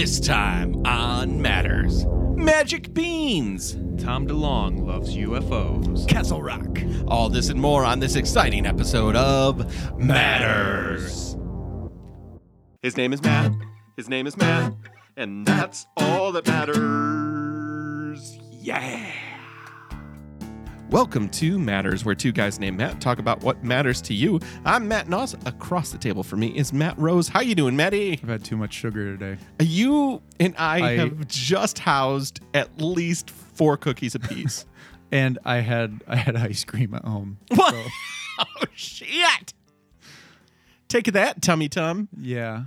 This time on Matters. Magic Beans. Tom DeLonge loves UFOs. Castle Rock. All this and more on this exciting episode of Matters. His name is Matt. His name is Matt. And that's all that matters. Yeah. Welcome to Matters, where two guys named Matt talk about what matters to you. I'm Matt Noss. Across the table from me is Matt Rose. How you doing, Matty? I've had too much sugar today. You and I, I- have just housed at least four cookies apiece. And I had I had ice cream at home. what? So, oh shit! Take that, tummy tum. yeah.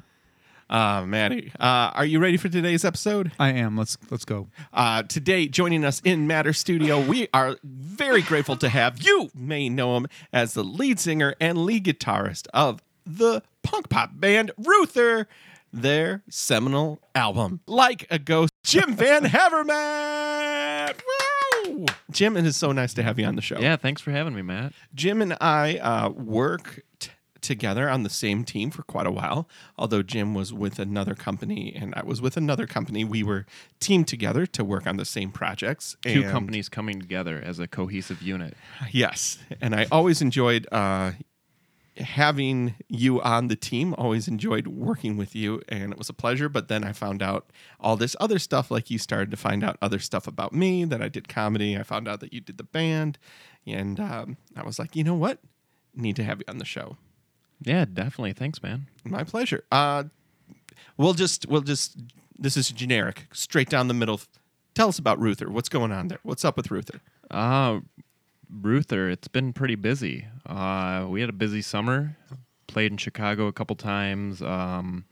Uh, Maddie, uh, are you ready for today's episode? I am. Let's let's go. Uh, today, joining us in Matter Studio, we are very grateful to have you. May know him as the lead singer and lead guitarist of the punk pop band Ruther. Their seminal album, "Like a Ghost," Jim Van Haverman. Woo! Jim, it is so nice to have you on the show. Yeah, thanks for having me, Matt. Jim and I uh, work t- together on the same team for quite a while. Although Jim was with another company and I was with another company, we were teamed together to work on the same projects. Two And- companies coming together as a cohesive unit. Yes, and I always enjoyed uh, having you on the team. Always enjoyed working with you, and it was a pleasure. But then I found out all this other stuff. Like you started to find out other stuff about me that I did comedy. I found out that you did the band, and um, I was like, you know what? Need to have you on the show. Yeah, definitely. Thanks, man. My pleasure. Uh, we'll just we'll just this is generic, straight down the middle. Tell us about Ruther. What's going on there? What's up with Ruther? Uh, Ruther, it's been pretty busy. Uh, we had a busy summer. Played in Chicago a couple times. Um,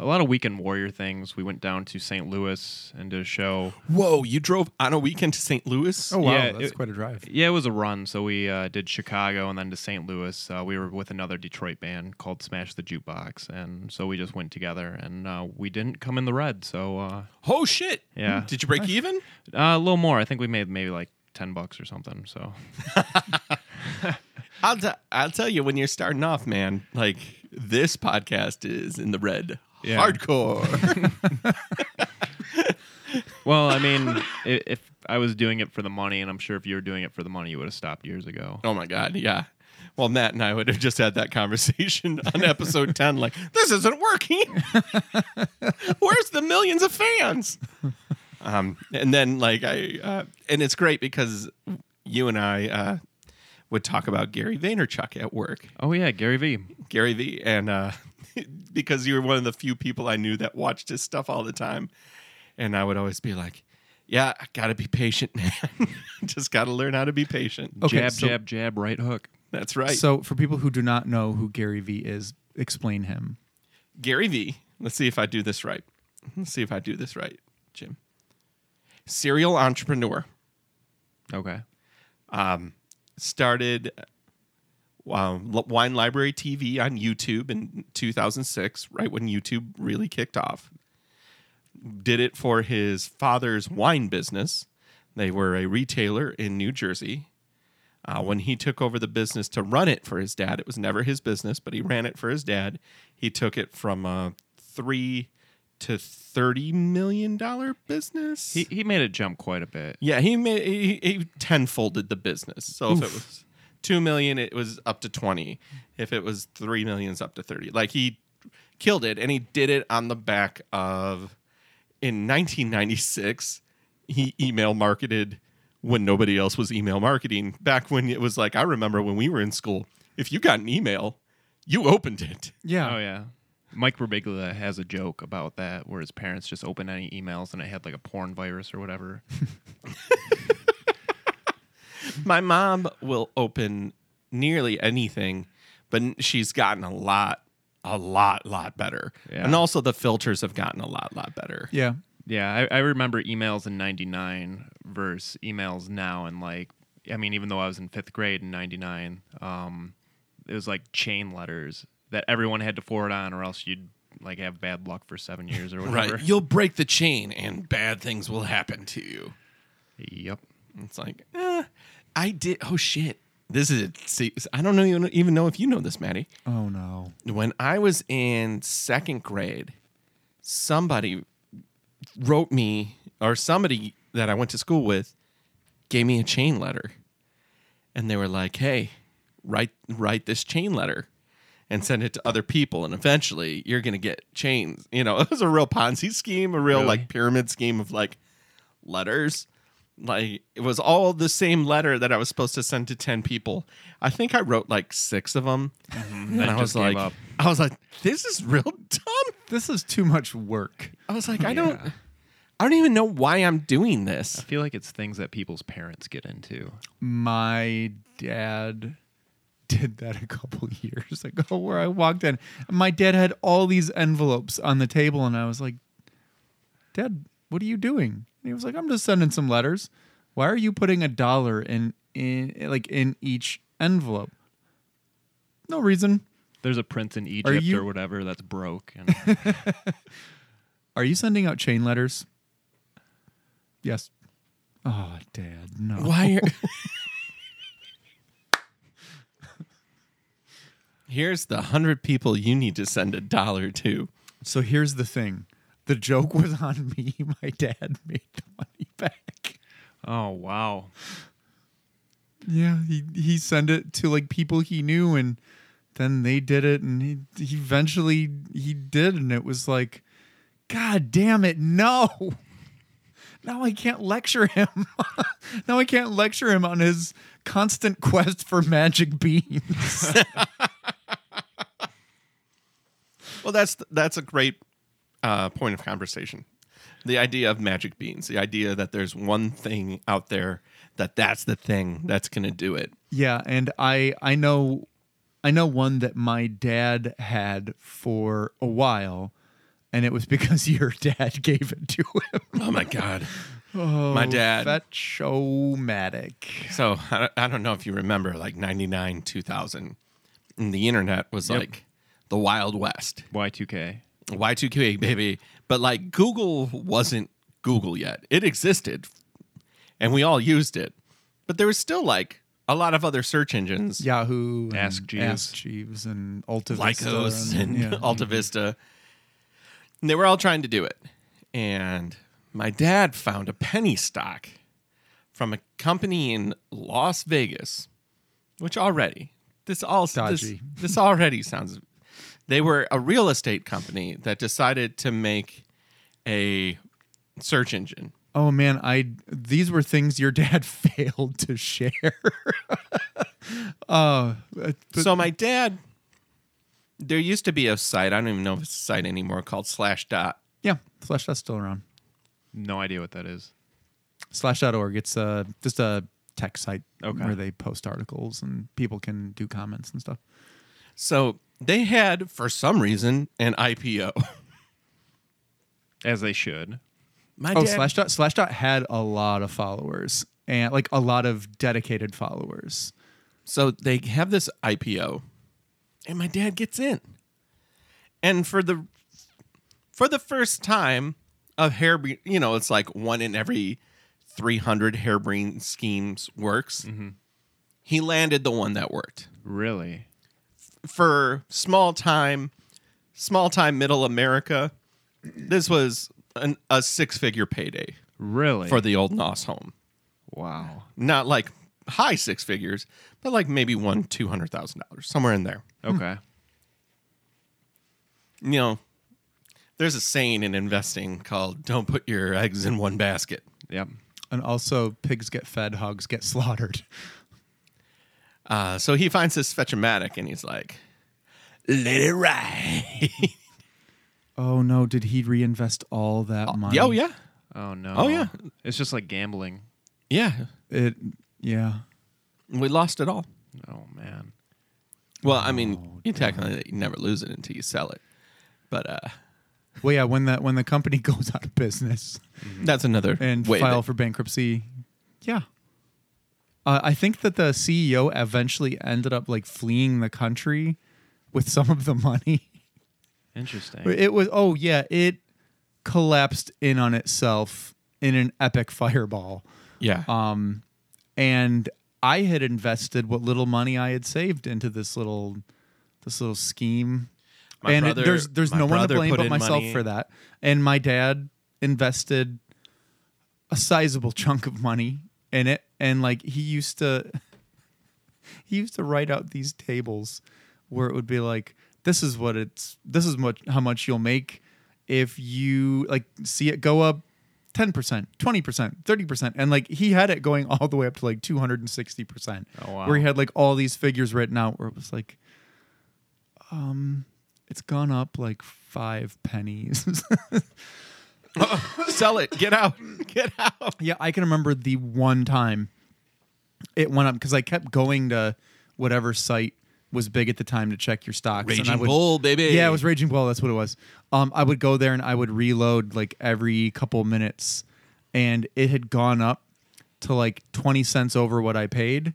a lot of weekend warrior things. We went down to St. Louis and did a show. Whoa! You drove on a weekend to St. Louis? Oh wow, Yeah, that's it- quite a drive. Yeah, it was a run. So we uh, did Chicago and then to St. Louis. Uh, we were with another Detroit band called Smash the Jukebox, and so we just went together. And uh, we didn't come in the red, so uh, Oh shit! Yeah. Did you break even? uh, a little more. I think we made maybe like ten bucks or something. So I'll t- I'll tell you when you're starting off, man. Like this podcast is in the red, Yeah. hardcore. Well, I mean, i- if I was doing it for the money, and I'm sure if you were doing it for the money, you would have stopped years ago. oh my god, yeah. Well, Matt and I would have just had that conversation on episode ten. Like this isn't working. Where's the millions of fans? Um, and then like I uh, and it's great because you and I uh, would talk about Gary Vaynerchuk at work. Oh yeah, Gary V. Gary V. And uh, because you were one of the few people I knew that watched his stuff all the time. And I would always be like, yeah, I got to be patient, man. Just got to learn how to be patient. Okay, jab, so- jab, jab, right hook. That's right. So for people who do not know who Gary Vee is, explain him. Gary V. Let's see if I do this right. Let's see if I do this right, Jim. Serial entrepreneur. Okay. Um, started um, Wine Library TV on YouTube in 2006, right when YouTube really kicked off. Did it for his father's wine business. They were a retailer in New Jersey. Uh, when he took over the business to run it for his dad, it was never his business, but he ran it for his dad. He took it from a three to thirty million dollar business. He he made it jump quite a bit. Yeah, he made he, he tenfolded the business. So if it was two million, it was up to twenty. If it was three million, it's up to thirty. Like he killed it, and he did it on the back of in 1996. He email marketed when nobody else was email marketing. Back when it was like I remember when we were in school, if you got an email, you opened it. Yeah. Oh yeah. Mike Birbiglia has a joke about that where his parents just opened any emails and it had like a porn virus or whatever. My mom will open nearly anything, but she's gotten a lot, a lot, lot better. Yeah. And also the filters have gotten a lot, lot better. Yeah. Yeah, I, I remember emails in '99 versus emails now, and like, I mean, even though I was in fifth grade in '99, um, it was like chain letters that everyone had to forward on, or else you'd like have bad luck for seven years or whatever. Right. You'll break the chain and bad things will happen to you. Yep. It's like, eh, I did. Oh, shit. This is, see, I don't know, even even know if you know this, Maddie. Oh no. when I was in second grade, somebody wrote me or somebody that I went to school with gave me a chain letter. And they were like, "Hey, write write this chain letter and send it to other people and eventually you're going to get chains." You know, it was a real Ponzi scheme, a real Really? like pyramid scheme of like letters. Like it was all the same letter that I was supposed to send to 10 people. I think I wrote like 6 of them. Mm-hmm. And I was like up. I was like this is real dumb. This is too much work. I was like, I don't, I don't even know why I'm doing this. I feel like it's things that people's parents get into. My dad did that a couple years ago where I walked in. My dad had all these envelopes on the table, and I was like, Dad, what are you doing? And he was like, I'm just sending some letters. Why are you putting a dollar in in like in each envelope? No reason. There's a prince in Egypt you- or whatever that's broke. And Are you sending out chain letters? Yes. Oh, Dad, no. Why? Are... Here's the hundred people you need to send a dollar to. So here's the thing. The joke was on me. My dad made the money back. oh wow, Yeah, he he sent it to like people he knew, and then they did it, and he, he eventually he did, and it was like, God damn it, no! Now I can't lecture him. now I can't lecture him on his constant quest for magic beans. Well, that's that's a great uh, point of conversation. The idea of magic beans, the idea that there's one thing out there that that's the thing that's going to do it. Yeah, and I I know I know one that my dad had for a while, and it was because your dad gave it to him. Oh my god! Oh, My dad- Fetch-o-matic. So I don't, I don't know if you remember, like '99, 2000, and the internet was Yep. like the Wild West. Y2K. Y2K, baby. But like Google wasn't Google yet. It existed and we all used it. But there was still like a lot of other search engines, Yahoo, and Ask Jeeves. Ask Jeeves, and Alta Lycos Vista, and yeah. Alta Vista. And they were all trying to do it. And my dad found a penny stock from a company in Las Vegas, which already this all this, this already sounds they were a real estate company that decided to make a search engine. Oh man, I these were things your dad failed to share. uh, but- so my dad there used to be a site, I don't even know if it's a site anymore, called slash dot. yeah, slash that's still around. No idea what that is. Slashdot.org. It's uh, just a tech site Okay. where they post articles and people can do comments and stuff. So they had, for some reason, an IPO. As they should. My Oh, dad, slash dot slash dot had a lot of followers and like a lot of dedicated followers. so they have this IPO, and my dad gets in. And for the for the first time of hair, you know, it's like one in every three hundred harebrained schemes works. Mm-hmm. He landed the one that worked. Really? For small time, small time middle America, this was an, a six figure payday Really? for the old Nos home. wow. Not like high six figures, but like maybe one two hundred thousand dollars somewhere in there. Okay. You know, there's a saying in investing called "Don't put your eggs in one basket." Yep. And also pigs get fed, hogs get slaughtered. Uh, so he finds this fetchomatic and he's like, "Let it ride." Oh no, did he reinvest all that money? oh yeah, Oh no. Oh, yeah. It's just like gambling. yeah. It yeah. We lost it all. Oh man. Well, I mean, you technically you never lose it until you sell it, but uh, Well yeah, when that when the company goes out of business that's another and way. file that- for bankruptcy. Yeah. Uh, I think that the CEO eventually ended up like fleeing the country with some of the money. Interesting. It was oh yeah, it collapsed in on itself in an epic fireball. yeah, Um, and I had invested what little money I had saved into this little this little scheme. My and it- brother- there's there's no one to blame but myself money. for that. And my dad invested a sizable chunk of money in it, and like he used to, he used to write out these tables where it would be like, this is what it's, this is what how much you'll make if you like see it go up 10%, 20%, 30%. And like he had it going all the way up to like 260%. Oh, wow. Where he had like all these figures written out where it was like, um, it's gone up like five pennies. Sell it. Get out. Get out. yeah, I can remember the one time it went up because I kept going to whatever site was big at the time to check your stocks. and I Raging would, Bull, baby. Yeah, it was Raging Bull. That's what it was. Um, I would go there and I would reload like every couple minutes, and it had gone up to like twenty cents over what I paid.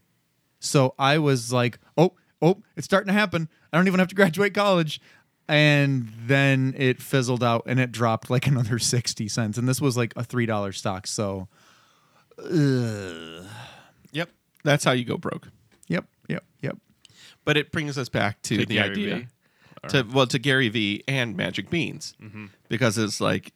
So I was like, "Oh, oh, it's starting to happen. I don't even have to graduate college." And then it fizzled out and it dropped like another sixty cents. And this was like a three dollar stock. So, ugh. Yep. That's how you go broke. yep, yep, yep. But it brings us back to, To the Gary idea Vee. to well to Gary Vee and Magic Beans Mm-hmm. because it's like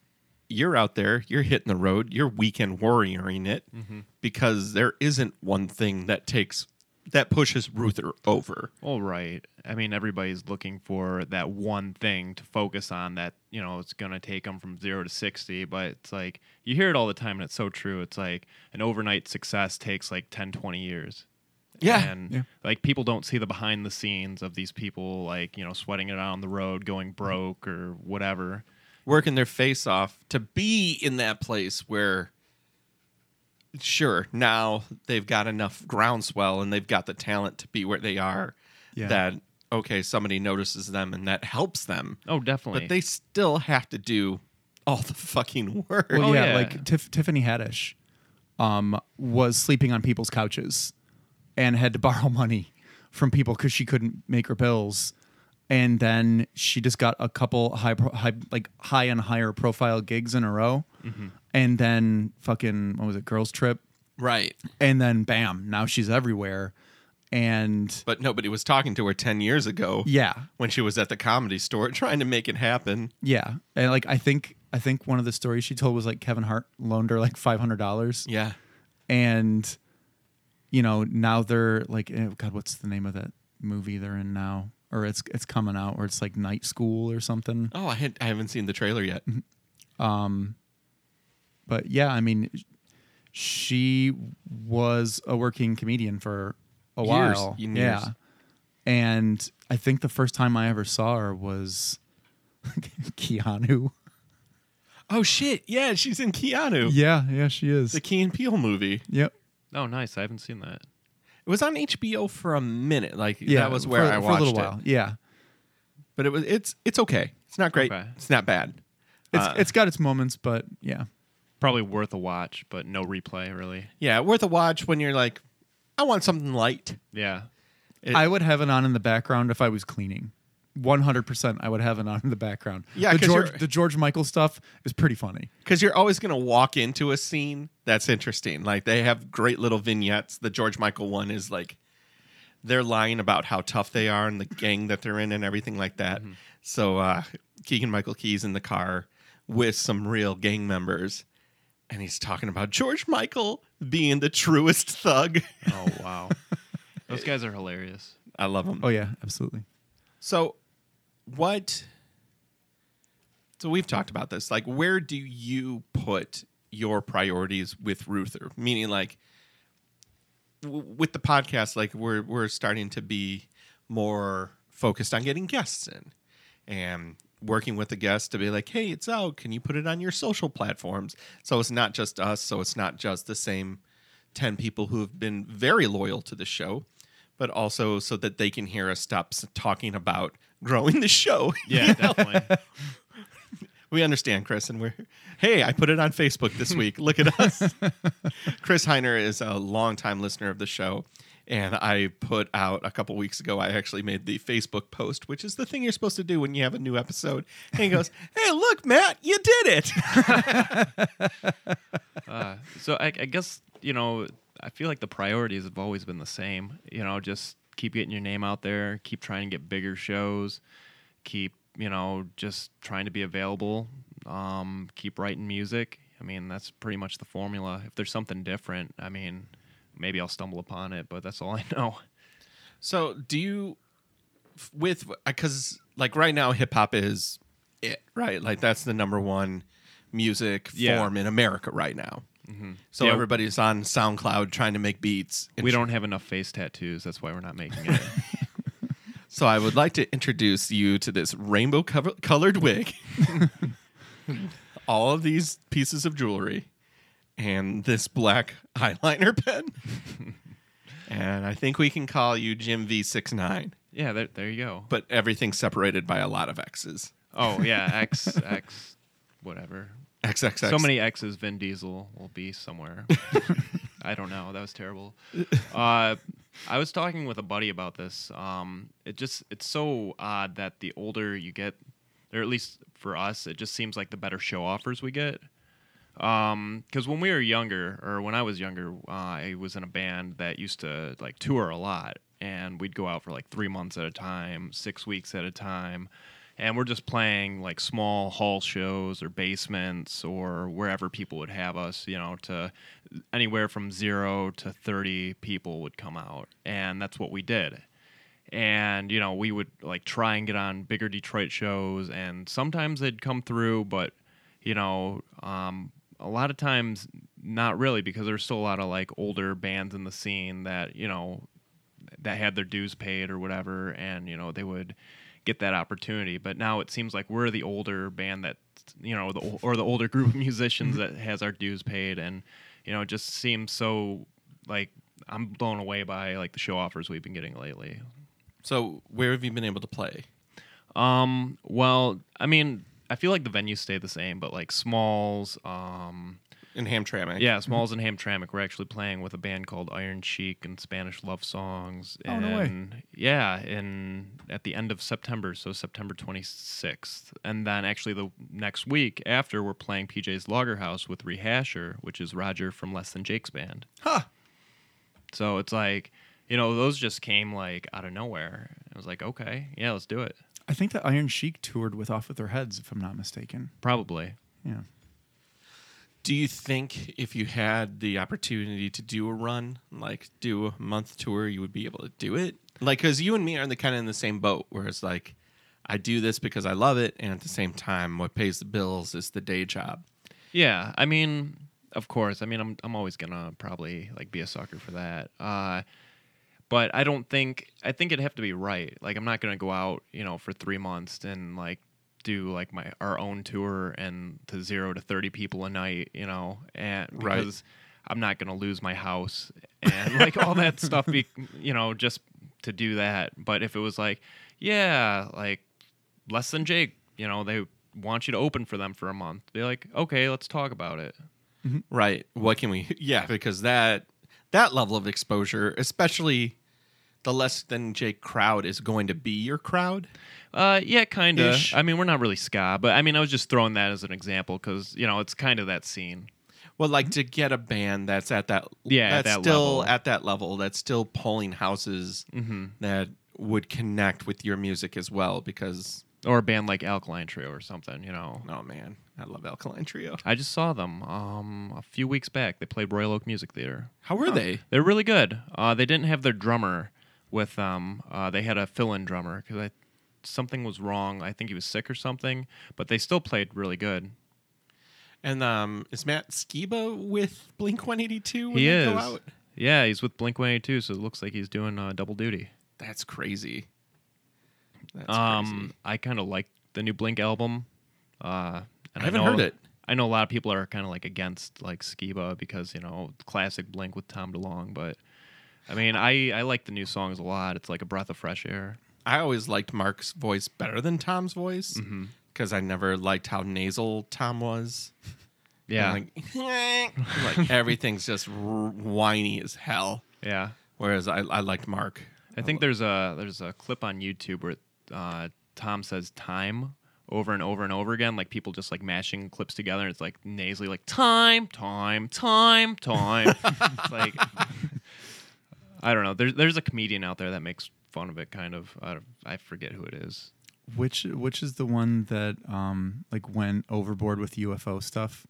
you're out there, you're hitting the road, you're weekend warrioring it Mm-hmm. because there isn't one thing that takes that pushes Ruther over. All right. I mean, everybody's looking for that one thing to focus on that, you know, it's going to take them from zero to 60. But it's like, you hear it all the time, and it's so true. It's like an overnight success takes like 10, 20 years. Yeah. And Yeah. like people don't see the behind the scenes of these people, like, you know, sweating it out on the road, going broke or whatever. working their face off to be in that place where sure now they've got enough groundswell and they've got the talent to be where they are Yeah. that okay somebody notices them and that helps them Oh, definitely. but they still have to do all the fucking work Well, Oh, yeah, yeah. like Tif- Tiffany Haddish um, was sleeping on people's couches and had to borrow money from people because she couldn't make her bills. And then she just got a couple high, pro- high like high and higher profile gigs in a row. And then fucking, what was it, Girls Trip? right And then bam, now she's everywhere. And but nobody was talking to her 10 years ago yeah, when she was at the comedy store trying to make it happen yeah. And like, I think, I think one of the stories she told was like Kevin Hart loaned her like $500. yeah and you know now they're like eh, god what's the name of that movie they're in now or it's it's coming out or it's like night school or something oh I, had, I haven't seen the trailer yet but yeah i mean she was a working comedian for a Years, while in yeah and i think the first time i ever saw her was keanu oh shit yeah she's in keanu yeah yeah she is the key and peele movie yep oh, nice. I haven't seen that. It was on HBO for a minute. Like yeah that was where for, I for watched a little it. while yeah But it was it's it's okay. It's not great. Okay. It's not bad. it's Uh, it's got its moments but yeah Probably worth a watch, but no replay, really. yeah, worth a watch when you're like, I want something light. Yeah. It- I would have it on in the background if I was cleaning. One hundred percent, I would have it on in the background. Yeah, the 'cause George, the George Michael stuff is pretty funny. Because you're always gonna walk into a scene that's interesting. Like they have great little vignettes. The George Michael one is like they're lying about how tough they are and the gang that they're in and everything like that. So uh Keegan Michael Key's in the car with some real gang members and he's talking about George Michael being the truest thug. Oh, wow. Those guys are hilarious. I love them. Oh yeah, absolutely. So, what? So we've talked about this. Like, where do you put your priorities with Ruther? Meaning, like, w- with the podcast, like we're we're starting to be more focused on getting guests in and working with the guests to be like, hey, it's out. Can you put it on your social platforms? So it's not just us. So it's not just the same ten people who have been very loyal to the show, but also so that they can hear us stop talking about growing the show. Yeah, definitely. We understand, Chris, and we're hey, I put it on Facebook this week. Look at us. Chris Heiner is a longtime listener of the show, and I put out a couple weeks ago. I actually made the Facebook post, which is the thing you're supposed to do when you have a new episode. And he goes, "Hey, look, Matt, you did it." Uh, so I, I guess you know I feel like the priorities have always been the same. You know, just keep getting your name out there, keep trying to get bigger shows, keep you know just trying to be available um, keep writing music. I mean, that's pretty much the formula. If there's something different, I mean, maybe I'll stumble upon it, but that's all I know. So, do you with uh, because like right now hip hop is it right? Like that's the number one music Yeah. form in America right now. Mm-hmm. So Yeah. everybody's on SoundCloud trying to make beats. We don't have enough face tattoos. That's why we're not making it. So I would like to introduce you to this rainbow cover- colored wig, all of these pieces of jewelry, and this black eyeliner pen. and I think we can call you Jim V69, yeah, there, there you go. but everything's separated by a lot of X's. Oh yeah, X X, whatever. XXX. So many X's. Vin Diesel will be somewhere. I don't know. That was terrible. Uh, I was talking with a buddy about this. Um, it just it's so odd that the older you get, or at least for us, it just seems like the better show offers we get. Because when we were younger, or when I was younger, uh, I was in a band that used to like tour a lot, and we'd go out for like three months at a time, six weeks at a time, and we're just playing like small hall shows or basements or wherever people would have us. You know, to anywhere from zero to thirty people would come out, and that's what we did and you know we would like try and get on bigger detroit shows and sometimes they'd come through but you know um, a lot of times not really because there's still a lot of like older bands in the scene that you know that had their dues paid or whatever and you know they would get that opportunity but now it seems like we're the older band that you know the or the older group of musicians that has our dues paid and you know it just seems so like i'm blown away by like the show offers we've been getting lately So where have you been able to play? um, well, I mean, I feel like the venues stay the same, but like Smalls, um, In Hamtramck. yeah, Smalls and Hamtramck, we're actually playing with a band called Iron Chic and Spanish Love Songs. Oh, no way. and, Yeah, in at the end of September, so September 26th. And then actually the next week after, we're playing PJ's Lager House with Rehasher, which is Roger from Less Than Jake's band. Huh. So it's like, you know, those just came like out of nowhere. I was like, okay, yeah, let's do it. I think that Iron Chic toured with Off with Their Heads, if I'm not mistaken. Probably. Yeah. Do you think if you had the opportunity to do a run, like do a month tour, you would be able to do it? Like, because you and me are the kind of in the same boat, where it's like, I do this because I love it, and at the same time, what pays the bills is the day job. Yeah, I mean, of course. I mean, I'm I'm always gonna probably like be a sucker for that. Uh, but I don't think I think it'd have to be right. Like, I'm not gonna go out, you know, for three months and like do like my our own tour and to zero to thirty people a night, you know, and Right. because I'm not gonna lose my house and like all that stuff. Be you know just to do that. But if it was like, yeah, like less than Jake, you know, they want you to open for them for a month. They're like, okay, let's talk about it. Mm-hmm. Right. What can we? Yeah, because that that level of exposure, especially the less than Jake crowd, is going to be your crowd. Uh, yeah, kind of. I mean, we're not really ska, but I mean, I was just throwing that as an example because you know it's kind of that scene. Well, like to get a band that's at that, Yeah, at that's that still level. at that level, that's still pulling houses Mm-hmm. that would connect with your music as well. Because Or a band like Alkaline Trio or something. You know, oh man, I love Alkaline Trio. I just saw them um a few weeks back. They played Royal Oak Music Theater. How were they? They're really good. Uh, they didn't have their drummer with them. Uh, they had a fill-in drummer because something was wrong. I think he was sick or something. But they still played really good. And um, is Matt Skiba with Blink One Eighty Two when he they is. go out? Yeah, he's with Blink One Eighty Two, so it looks like he's doing uh, double duty. That's crazy. That's um, crazy. I kind of like the new Blink album. Uh, and I haven't know, heard it. I know a lot of people are kind of like against like Skiba because you know classic Blink with Tom DeLonge, but I mean I I like the new songs a lot. It's like a breath of fresh air. I always liked Mark's voice better than Tom's voice Mm-hmm. because I never liked how nasal Tom was. Yeah, like, like everything's just whiny as hell. yeah. Whereas I, I liked Mark. I think there's a there's a clip on YouTube where uh, Tom says time over and over and over again, like people just like mashing clips together. And it's like nasally, like time, time, time, time. it's like I don't know. There's there's a comedian out there that makes fun of it, kind of. I, I forget who it is. Which which is the one that um like went overboard with UFO stuff?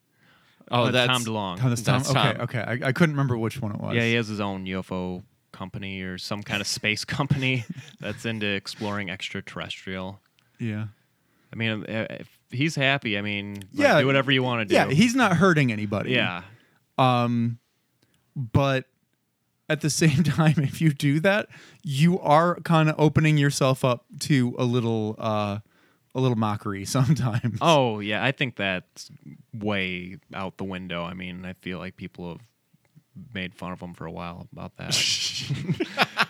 Oh, Uh, that's Tom DeLonge. Oh, that's Tom. That's okay, Tom. okay. I, I couldn't remember which one it was. Yeah, he has his own UFO company or some kind of space company that's into exploring extraterrestrial. yeah. I mean, if he's happy, I mean, like, Yeah. do whatever you want to do. Yeah, he's not hurting anybody. yeah, Um, but at the same time, if you do that, you are kind of opening yourself up to a little, uh, a little mockery sometimes. Oh yeah, I think that's way out the window. I mean, I feel like people have made fun of him for a while about that.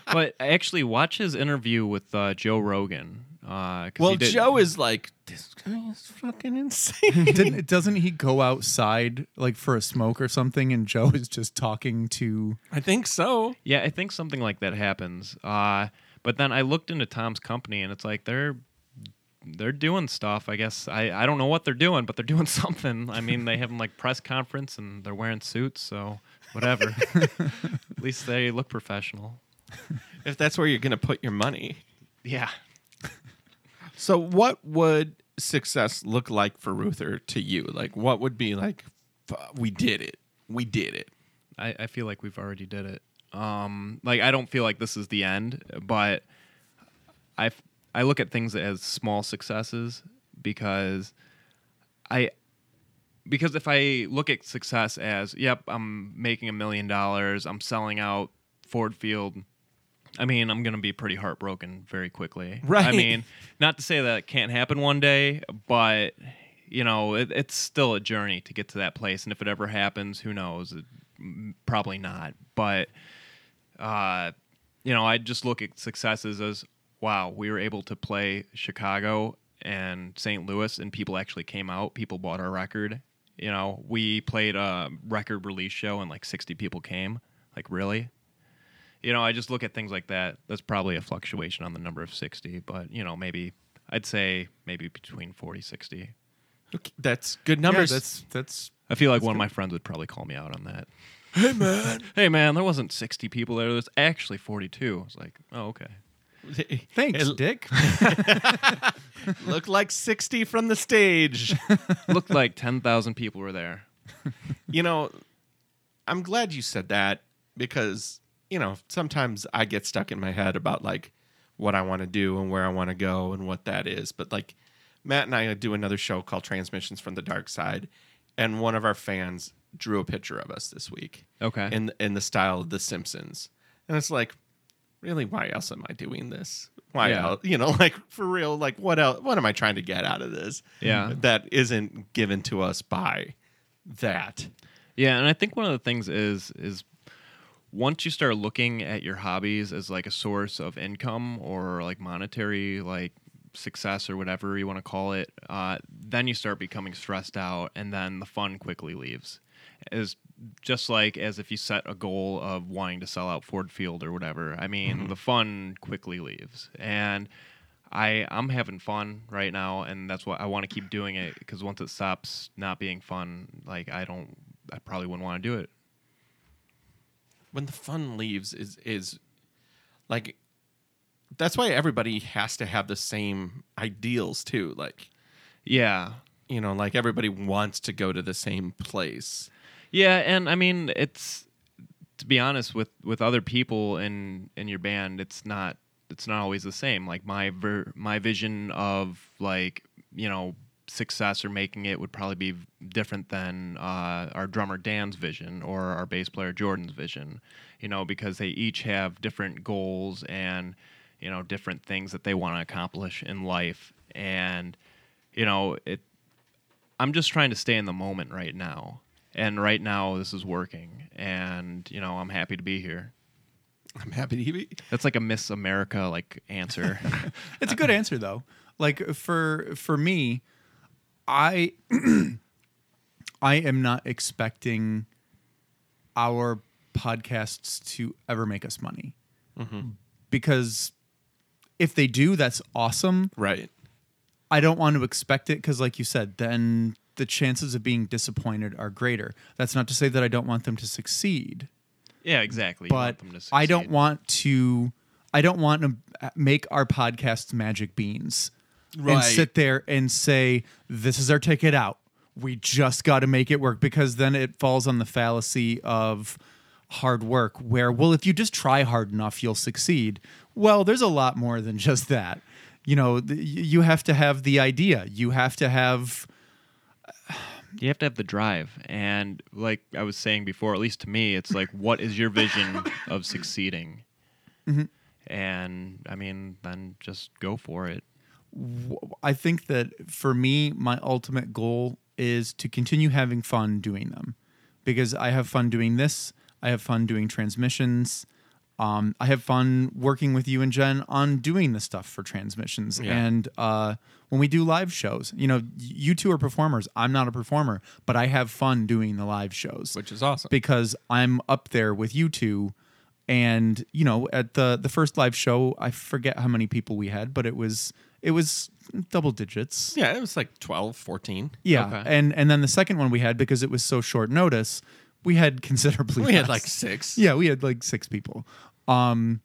but actually, watch his interview with uh, Joe Rogan. Uh, 'cause well, he did- Joe is like this guy is fucking insane. Didn't, doesn't he go outside like for a smoke or something, and Joe is just talking to? I think so. Yeah, I think something like that happens. Uh, but then I looked into Tom's company, and it's like they're they're doing stuff. I guess I, I don't know what they're doing, but they're doing something. I mean, they have like press conference, and they're wearing suits, so whatever. At least they look professional. If that's where you're going to put your money. Yeah. So, what would success look like for Ruther to you? Like, what would be like, "F- we did it. We did it. I, I feel like we've already did it. Um, like I don't feel like this is the end, but I I look at things as small successes because I because if I look at success as yep, I'm making a million dollars, I'm selling out Ford Field. I mean, I'm gonna be pretty heartbroken very quickly. Right. I mean, not to say that it can't happen one day, but you know, it, it's still a journey to get to that place. And if it ever happens, who knows? It, probably not. But uh, you know, I just look at successes as wow, we were able to play Chicago and St. Louis, and people actually came out. People bought our record. You know, we played a record release show, and like 60 people came. Like, really? You know, I just look at things like that. That's probably a fluctuation on the number of 60, but, you know, maybe I'd say maybe between 40, 60. Okay, That's good Yeah, numbers. that's that's I feel like one of my friends would probably call me out on that. Hey man, hey man, there wasn't 60 people there. There's actually 42. I was like, oh okay. thanks, It Dick. looked like 60 from the stage. Looked like 10,000 people were there. you know, I'm glad you said that because, you know, sometimes I get stuck in my head about like what I want to do and where I want to go and what that is. But like Matt and I do another show called Transmissions from the Dark Side, and one of our fans drew a picture of us this week Okay. in in the style of The Simpsons, and it's like, really, why else am I doing this? Why Yeah. else? You know, like for real, like what else? What am I trying to get out of this? Yeah. that isn't given to us by that. Yeah, and I think one of the things is is once you start looking at your hobbies as like a source of income or like monetary like success or whatever you want to call it, uh, then you start becoming stressed out, and then the fun quickly leaves. Is just like as if you set a goal of wanting to sell out Ford Field or whatever. I mean, the fun quickly leaves, and I I'm having fun right now, and that's why I want to keep doing it because once it stops not being fun, like I don't, I probably wouldn't want to do it. When the fun leaves is is like that's why everybody has to have the same ideals too like Yeah, you know like everybody wants to go to the same place yeah, and I mean it's to be honest with with other people in in your band, it's not it's not always the same. Like my ver- my vision of like you know success or making it would probably be different than uh, our drummer Dan's vision or our bass player Jordan's vision. You know, because they each have different goals and you know different things that they want to accomplish in life, and you know it. I'm just trying to stay in the moment right now. And right now, this is working, and you know I'm happy to be here. i'm happy to be That's like a Miss America like answer. It's a good answer though. Like for for me, I I am not expecting our podcasts to ever make us money. Mm-hmm. Because if they do, that's awesome. right I don't want to expect it because, like you said, then the chances of being disappointed are greater. That's not to say that I don't want them to succeed, yeah, exactly. But them to I don't want to. I don't want to uh, make our podcasts magic beans. And sit there and say, "This is our ticket out. We just got to make it work." Because then it falls on the fallacy of hard work, where well, if you just try hard enough, you'll succeed. Well, there's a lot more than just that. You know, th- you have to have the idea. You have to have You have to have the drive. And like I was saying before, at least to me, it's like, what is your vision of succeeding? Mm-hmm. And I mean, then just go for it. I think that for me, my ultimate goal is to continue having fun doing them because I have fun doing this. I have fun doing transmissions. Um, I have fun working with you and Jen on doing the stuff for transmissions. Yeah. And uh, when we do live shows, you know, you two are performers. I'm not a performer, but I have fun doing the live shows which is awesome. because I'm up there with you two. And you know, at the the first live show, I forget how many people we had, but it was it was double digits. yeah, it was like 12, 14. Yeah, Okay. and and then the second one we had because it was so short notice, we had considerably. We had like six. yeah, we had like six people, um,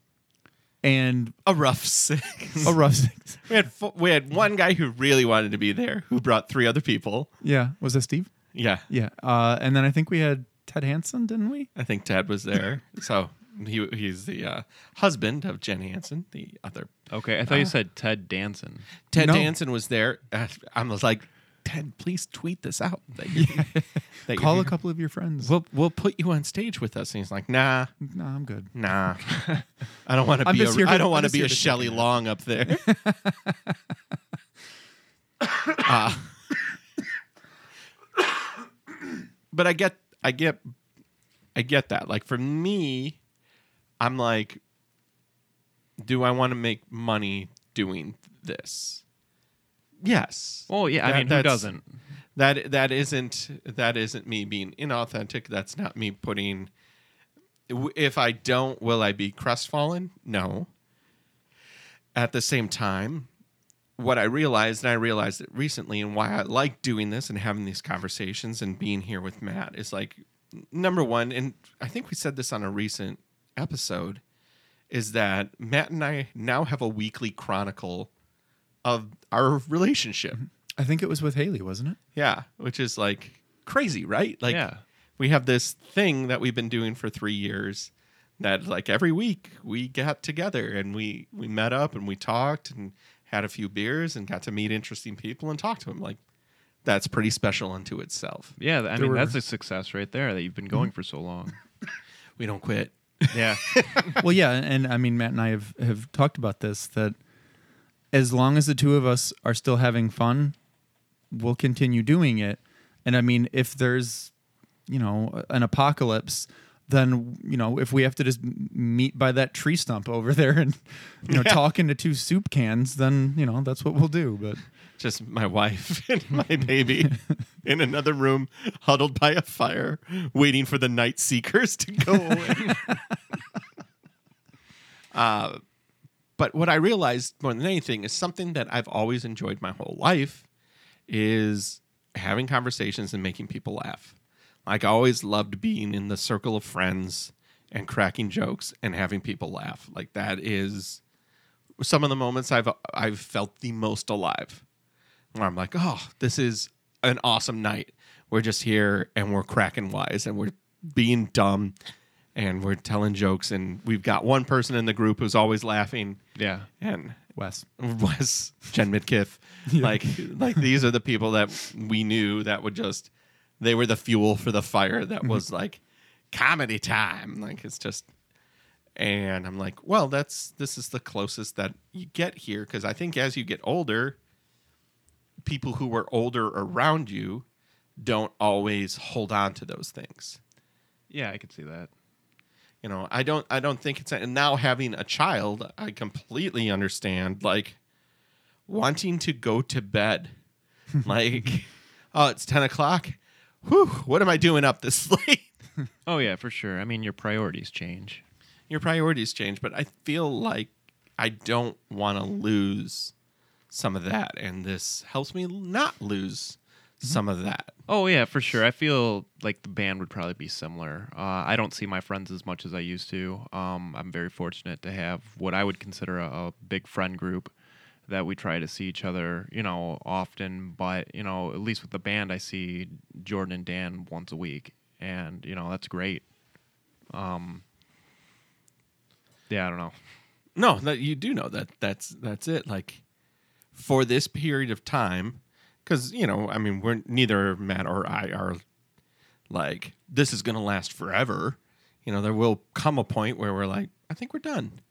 and A rough six. a rough six. we had fo- we had one guy who really wanted to be there, who brought three other people. Yeah, was that Steve? Yeah, Yeah, uh, and then I think we had Ted Hansen, didn't we? I think Ted was there. so he he's the uh, husband of Jen Hansen, the other. Okay. I thought you said Ted Danson. Ted No. Danson was there. Uh, I was like, Ted, please tweet this out. That you, that you're Call a here. couple of your friends. We'll we'll put you on stage with us. And he's like, Nah, no, I'm good. nah. I don't want to I'm be. just here A, to- I don't I'm want to just be here a to Shelley check it. Long up there. Uh, but I get, I get, I get that. Like for me, I'm like, do I want to make money doing this? Yes. Oh yeah. I mean, who doesn't? That that isn't that isn't me being inauthentic. That's not me putting. If I don't, will I be crestfallen? No. At the same time, what I realized, and I realized it recently, and why I like doing this and having these conversations and being here with Matt is like number one, and I think we said this on a recent episode, is that Matt and I now have a weekly chronicle of our relationship. Mm-hmm. I think it was with Haley, wasn't it? Yeah, which is like crazy, right? Like Yeah. we have this thing that we've been doing for 3 years that like every week we got together and we we met up and we talked and had a few beers and got to meet interesting people and talk to them like that's pretty special unto itself. Yeah. I There mean, were- that's a success right there that you've been going mm-hmm. for so long. We don't quit. Yeah. well, yeah, and I mean, Matt and I have have talked about this that as long as the two of us are still having fun, we'll continue doing it. And I mean, if there's you know an apocalypse, then you know if we have to just meet by that tree stump over there and you know Yeah. talk into two soup cans, then you know that's what we'll do. But Just my wife and my baby in another room huddled by a fire waiting for the night seekers to go away. uh, but what I realized more than anything is something that I've always enjoyed my whole life is having conversations and making people laugh. Like I always loved being in the circle of friends and cracking jokes and having people laugh. Like that is some of the moments I've I've felt the most alive. Where I'm like, oh, this is an awesome night. We're just here and we're cracking wise and we're being dumb and we're telling jokes and we've got one person in the group who's always laughing Yeah. and Wes, Wes, Jen Midkiff. Like like these are the people that we knew that would just they were the fuel for the fire that mm-hmm. was like comedy time. Like it's just and I'm like, well, that's this is the closest that you get here because I think as you get older, people who were older around you don't always hold on to those things. Yeah, I could see that. You know, I don't I don't think it's and now having a child, I completely understand like wanting to go to bed. like, oh, it's ten o'clock. Whew, what am I doing up this late? Oh yeah, for sure. I mean, your priorities change. Your priorities change, but I feel like I don't want to lose some of that, and this helps me not lose some of that. Oh yeah, for sure. I feel like the band would probably be similar. Uh, I don't see my friends as much as I used to. Um, I'm very fortunate to have what I would consider a, a big friend group, that we try to see each other, you know, often. But you know, at least with the band, I see Jordan and Dan once a week, and you know that's great. Um, yeah, I don't know. No, that you do know that that's that's it. Like for this period of time, because you know, I mean, we're neither Matt or I are like this is going to last forever. You know, there will come a point where we're like, I think we're done,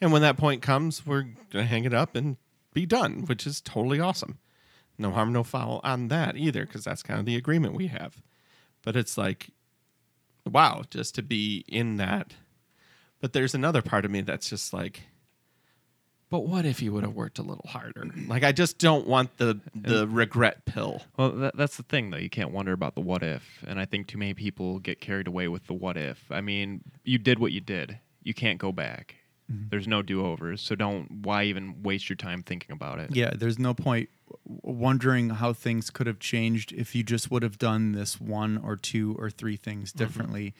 and when that point comes, we're gonna hang it up and be done, which is totally awesome. No harm, no foul on that either, because that's kind of the agreement we have. But it's like, wow, just to be in that. But there's another part of me that's just like, but what if you would have worked a little harder? Mm-hmm. Like I just don't want the the regret pill. Well, that, that's the thing, though. You can't wonder about the what if, and I think too many people get carried away with the what if. I mean, you did what you did. You can't go back. Mm-hmm. There's no do overs, so don't. Why even waste your time thinking about it? Yeah, there's no point wondering how things could have changed if you just would have done this one or two or three things mm-hmm. differently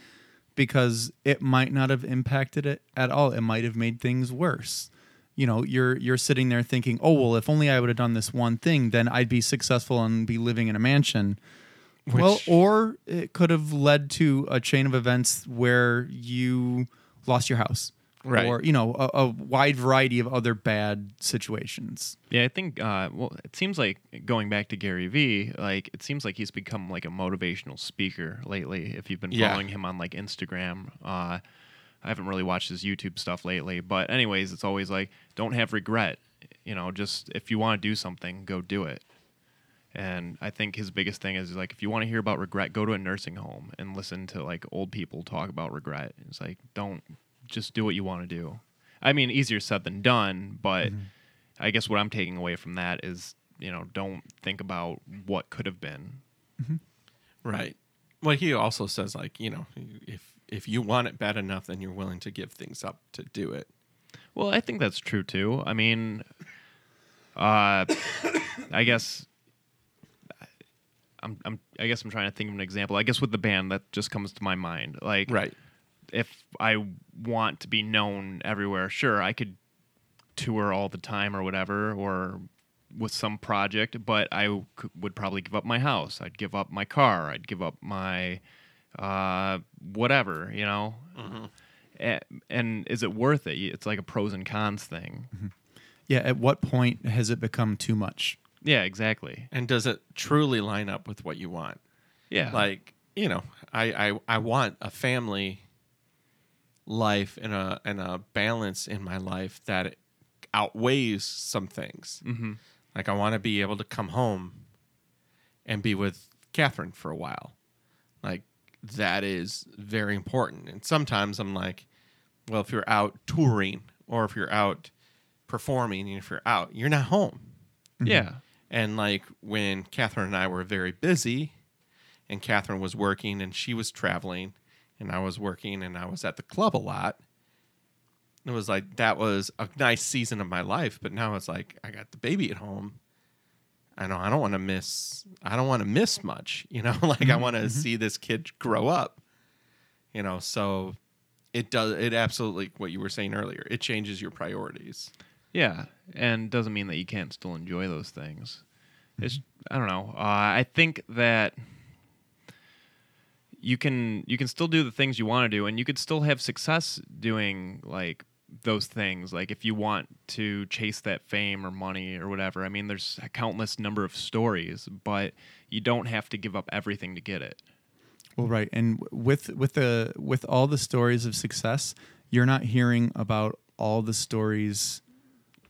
because it might not have impacted it at all. It might have made things worse. You know, you're you're sitting there thinking, "Oh, well, if only I would have done this one thing, then I'd be successful and be living in a mansion." well, or it could have led to a chain of events where you lost your house. Right. Or, you know, a, a wide variety of other bad situations. Yeah, I think. Uh, well, it seems like going back to Gary Vee, like it seems like he's become like a motivational speaker lately. If you've been Yeah. following him on like Instagram, uh, I haven't really watched his YouTube stuff lately. But anyways, it's always like don't have regret. You know, just if you want to do something, go do it. And I think his biggest thing is like if you want to hear about regret, go to a nursing home and listen to like old people talk about regret. It's like don't just do what you want to do. I mean, easier said than done, but mm-hmm. I guess what I'm taking away from that is, you know, don't think about what could have been. Mm-hmm. Right. Well, he also says like, you know, if if you want it bad enough, then you're willing to give things up to do it. Well, I think that's true too. I mean, uh, I guess I'm, I'm, I guess I'm trying to think of an example. I guess with the band that just comes to my mind. Like, Right. if I want to be known everywhere, sure, I could tour all the time or whatever, or with some project, but I w- would probably give up my house. I'd give up my car. I'd give up my uh, whatever, you know? A- And is it worth it? It's like a pros and cons thing. Yeah, at what point has it become too much? Yeah, exactly. And does it truly line up with what you want? Yeah. Like, you know, I I, I want a family life and a and a balance in my life that outweighs some things. hmm Like I want to be able to come home and be with Catherine for a while. Like that is very important. And sometimes I'm like, well, if you're out touring or if you're out performing and if you're out, you're not home. Mm-hmm. Yeah. And like when Catherine and I were very busy and Catherine was working and she was traveling and I was working and I was at the club a lot. It was like that was a nice season of my life, but now it's like I got the baby at home. I know I don't want to miss I don't want to miss much, you know, like I want to see this kid grow up. You know, so it does it absolutely what you were saying earlier. It changes your priorities. Yeah, and doesn't mean that you can't still enjoy those things. It's Mm-hmm. I don't know. Uh, I think that you can you can still do the things you want to do, and you could still have success doing like those things. Like if you want to chase that fame or money or whatever. I mean, there's a countless number of stories, but you don't have to give up everything to get it. Well, right, and with with the with all the stories of success, you're not hearing about all the stories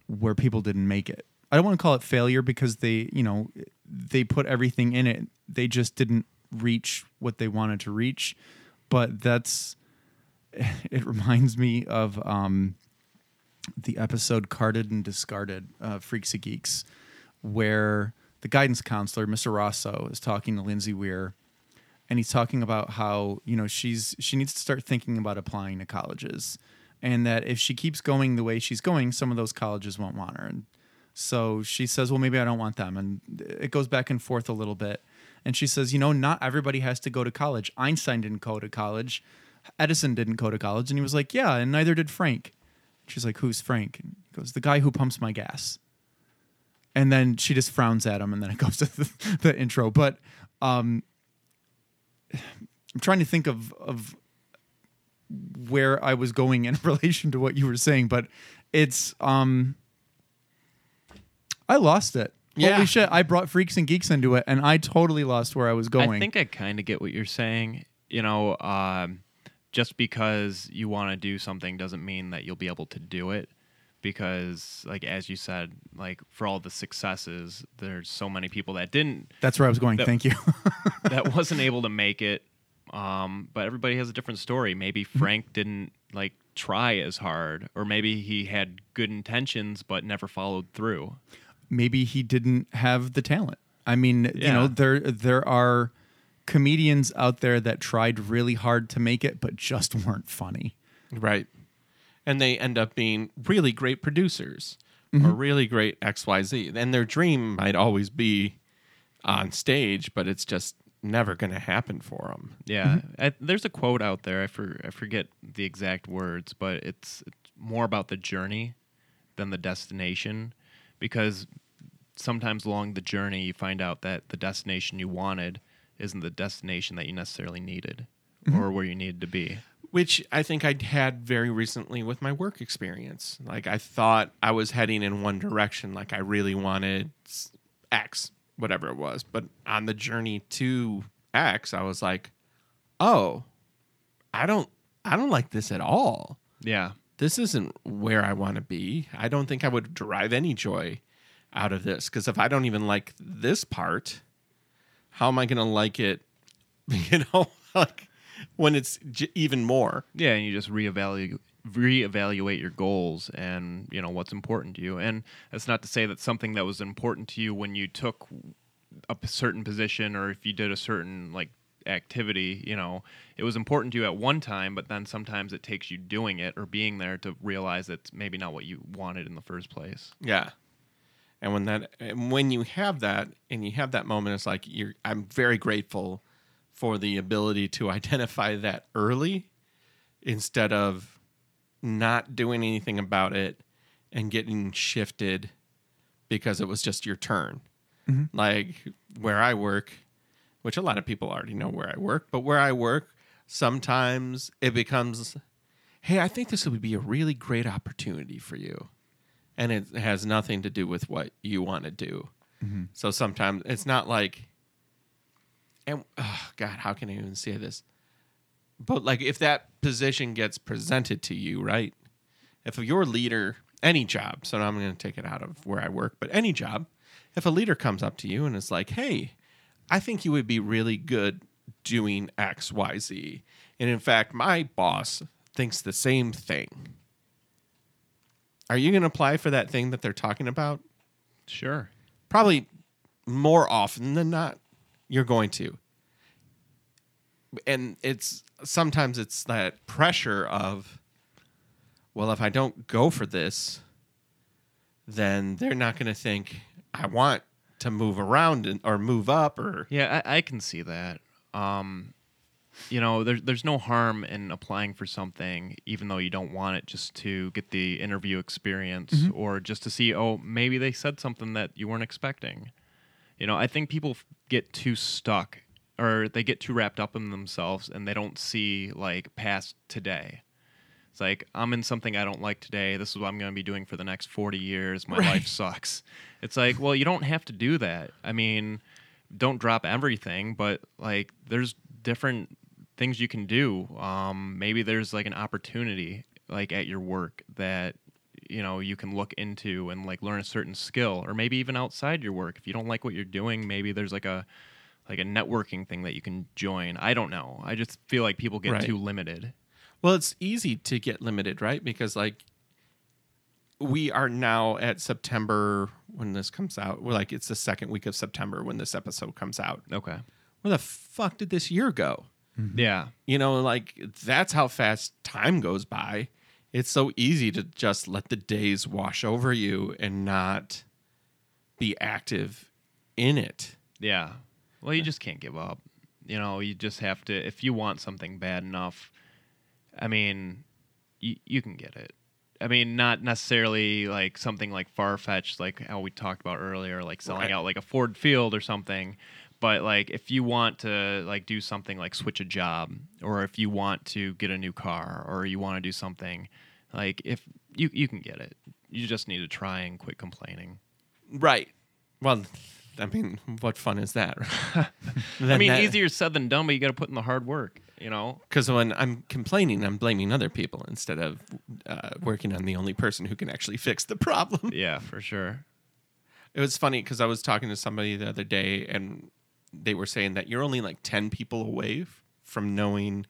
where people didn't make it. I don't want to call it failure because they, you know, they put everything in it. They just didn't reach what they wanted to reach. But that's it reminds me of um, the episode Carded and Discarded, uh, Freaks and Geeks, where the guidance counselor, Mr. Rosso, is talking to Lindsay Weir and he's talking about how you know she's she needs to start thinking about applying to colleges and that if she keeps going the way she's going some of those colleges won't want her. And so she says well maybe i don't want them. And it goes back and forth a little bit. And she says you know not everybody has to go to college. Einstein didn't go to college edison didn't go to college and he was like yeah and neither did frank she's like who's frank and he goes the guy who pumps my gas and then she just frowns at him, and then it goes to the, the intro. But um, I'm trying to think of of where I was going in relation to what you were saying, but it's um, I lost it. Yeah. Holy shit! I brought freaks and geeks into it, and I totally lost where I was going. I think I kind of get what you're saying. You know, um, just because you want to do something doesn't mean that you'll be able to do it. Because, like as you said, like for all the successes, there's so many people that didn't, that's where I was going. That- Thank you. that wasn't able to make it. Um, but everybody has a different story. Maybe Mm-hmm. Frank didn't like try as hard, or maybe he had good intentions but never followed through. maybe he didn't have the talent. I mean, you know, there there are comedians out there that tried really hard to make it but just weren't funny. Right. And they end up being really great producers Mm-hmm. or really great XYZ. And their dream might always be on stage, but it's just never going to happen for them. Yeah, Mm-hmm. I, there's a quote out there. I for, I forget the exact words, but it's, it's more about the journey than the destination, because sometimes along the journey you find out that the destination you wanted isn't the destination that you necessarily needed Mm-hmm. or where you needed to be. Which I think I had very recently with my work experience. Like I thought I was heading in one direction, like I really wanted X, whatever it was. But on the journey to X, I was like, "Oh, I don't I don't like this at all. Yeah, this isn't where I want to be. I don't think I would derive any joy out of this because if I don't even like this part, how am I going to like it? You know, like when it's j- even more. yeah, and you just reevaluate reevaluate your goals and you know what's important to you. And that's not to say that something that was important to you when you took a certain position or if you did a certain like activity, you know, it was important to you at one time, but then sometimes it takes you doing it or being there to realize it's maybe not what you wanted in the first place. Yeah. And when that, and when you have that, and you have that moment, it's like you're. I'm very grateful for the ability to identify that early, instead of not doing anything about it and getting shifted because it was just your turn. Mm-hmm. Like where I work, which a lot of people already know where I work, but where I work, sometimes it becomes, hey, I think this would be a really great opportunity for you and it has nothing to do with what you want to do. Mm-hmm. So sometimes it's not like, and oh God, how can I even say this? But like, if that position gets presented to you, right? If your leader, any job, so now I'm going to take it out of where I work, but any job, if a leader comes up to you and is like, hey, I think you would be really good doing X, Y, Z. And in fact, my boss thinks the same thing. Are you going to apply for that thing that they're talking about? Sure. Probably more often than not, you're going to. And it's sometimes it's that pressure of, well, if I don't go for this, then they're not going to think I want to move around and, or move up or Yeah, I, I can see that. Um, you know, there's there's no harm in applying for something, even though you don't want it, just to get the interview experience mm-hmm. or just to see, oh, maybe they said something that you weren't expecting. You know, I think people f- get too stuck or they get too wrapped up in themselves and they don't see like past today. It's like I'm in something I don't like today. This is what I'm going to be doing for the next 40 years. My Right. life sucks. It's like, well, you don't have to do that. I mean, don't drop everything, but like there's different things you can do. Um, maybe there's like an opportunity like at your work that you know you can look into and like learn a certain skill, or maybe even outside your work. If you don't like what you're doing, maybe there's like a like a networking thing that you can join. I don't know. I just feel like people get Right. too limited. Well, it's easy to get limited, right? Because like we are now at September when this comes out. We're like it's the second week of September when this episode comes out. Okay. Where the fuck did this year go? Mm-hmm. Yeah. You know, like that's how fast time goes by. It's so easy to just let the days wash over you and not be active in it. Yeah. Well, you just can't give up. You know, you just have to. If you want something bad enough, I mean, you you can get it. I mean, not necessarily like something like far fetched, like how we talked about earlier, like selling Right. out like a Ford Field or something. But like, if you want to like do something like switch a job, or if you want to get a new car, or you want to do something, like if you you can get it, you just need to try and quit complaining. Right. Well, I mean, what fun is that? I mean, easier said than done, but you got to put in the hard work. You know, Because when I'm complaining, I'm blaming other people instead of uh, working on the only person who can actually fix the problem. yeah, for sure. It was funny because I was talking to somebody the other day and they were saying that you're only like 10 people away from knowing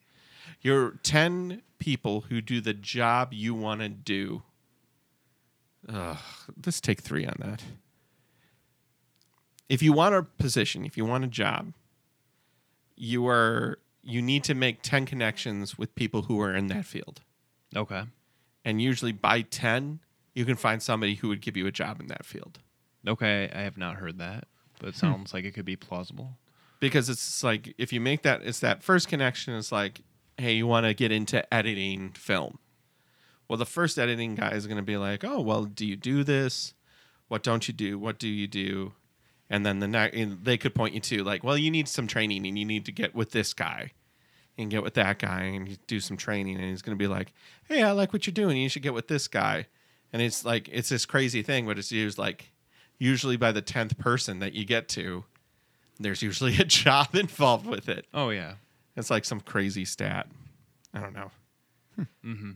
you're 10 people who do the job you want to do. Ugh, let's take three on that. If you want a position, if you want a job, you are you need to make 10 connections with people who are in that field. Okay. And usually by 10, you can find somebody who would give you a job in that field. Okay, I have not heard that, but it hmm. sounds like it could be plausible. because it's like if you make that it's that first connection it's like hey you want to get into editing film. Well the first editing guy is going to be like oh well do you do this? What don't you do? What do you do? And then the next they could point you to like well you need some training and you need to get with this guy. And get with that guy and do some training. And he's going to be like hey i like what you're doing. You should get with this guy. And it's like it's this crazy thing but it's used like usually by the 10th person that you get to there's usually a job involved with it. Oh yeah. It's like some crazy stat. I don't know. Mm-hmm.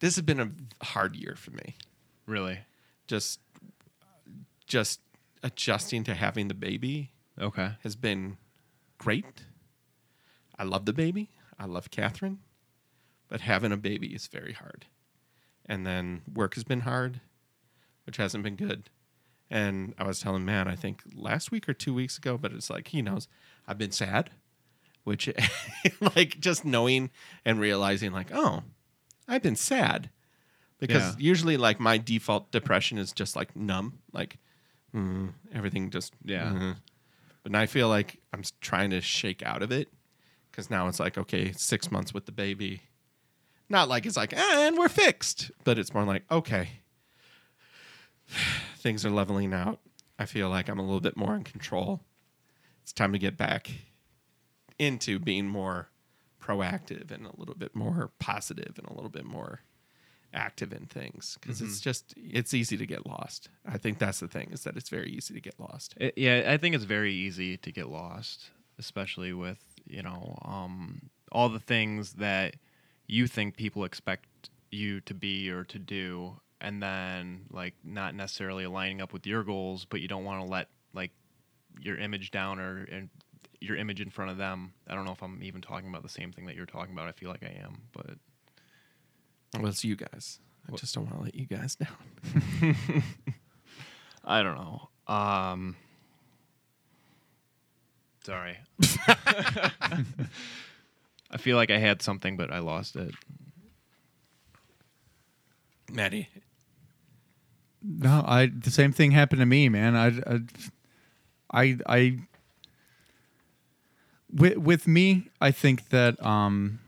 This has been a hard year for me. Really. Just just adjusting to having the baby Okay. has been great. I love the baby. I love Catherine. But having a baby is very hard. And then work has been hard, which hasn't been good. And I was telling Matt, I think last week or two weeks ago, but it's like he knows I've been sad, which like just knowing and realizing like, oh, I've been sad. Because Yeah. usually like my default depression is just like numb, like mm, everything just Yeah. mhm. But now I feel like I'm trying to shake out of it because now it's like, okay, six months with the baby. Not like it's like, "Ah, and we're fixed, but it's more like, okay, things are leveling out. I feel like I'm a little bit more in control. It's time to get back into being more proactive and a little bit more positive and a little bit more active in things because it's just it's easy to get lost. I think that's the thing is that it's very easy to get lost. It, yeah, I think it's very easy to get lost, especially with you know um, all the things that you think people expect you to be or to do, and then like not necessarily aligning up with your goals, but you don't want to let like your image down or and your image in front of them. I don't know if I'm even talking about the same thing that you're talking about. I feel like I am, but Well, it's you guys. I just don't want to let you guys down. I don't know. Um, sorry. I feel like I had something, but I lost it. Maddie, No, I the same thing happened to me, man. I, I, I, I with with me, I think that um,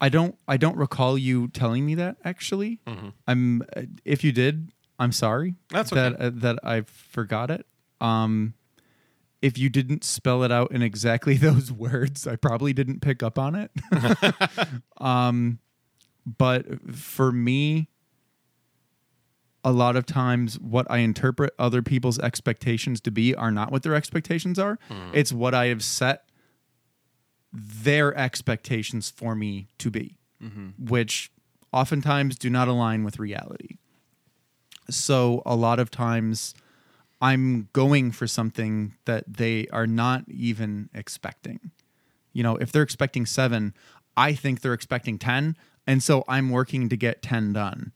I don't I don't recall you telling me that actually. I'm if you did, I'm sorry. That's that okay. uh, that I forgot it. Um, if you didn't spell it out in exactly those words, I probably didn't pick up on it. um, but for me, a lot of times what I interpret other people's expectations to be are not what their expectations are. Hmm. It's what I have set their expectations for me to be, mm-hmm. which oftentimes do not align with reality. So a lot of times I'm going for something that they are not even expecting. You know, if they're expecting seven, I think they're expecting 10. And so I'm working to get 10 done.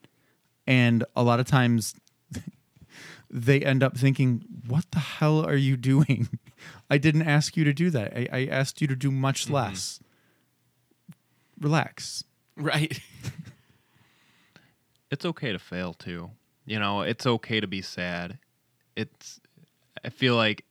And a lot of times they end up thinking, what the hell are you doing? I didn't ask you to do that. I, I asked you to do much mm-hmm. less. Relax. right? It's okay to fail too. You know, it's okay to be sad. It's I feel like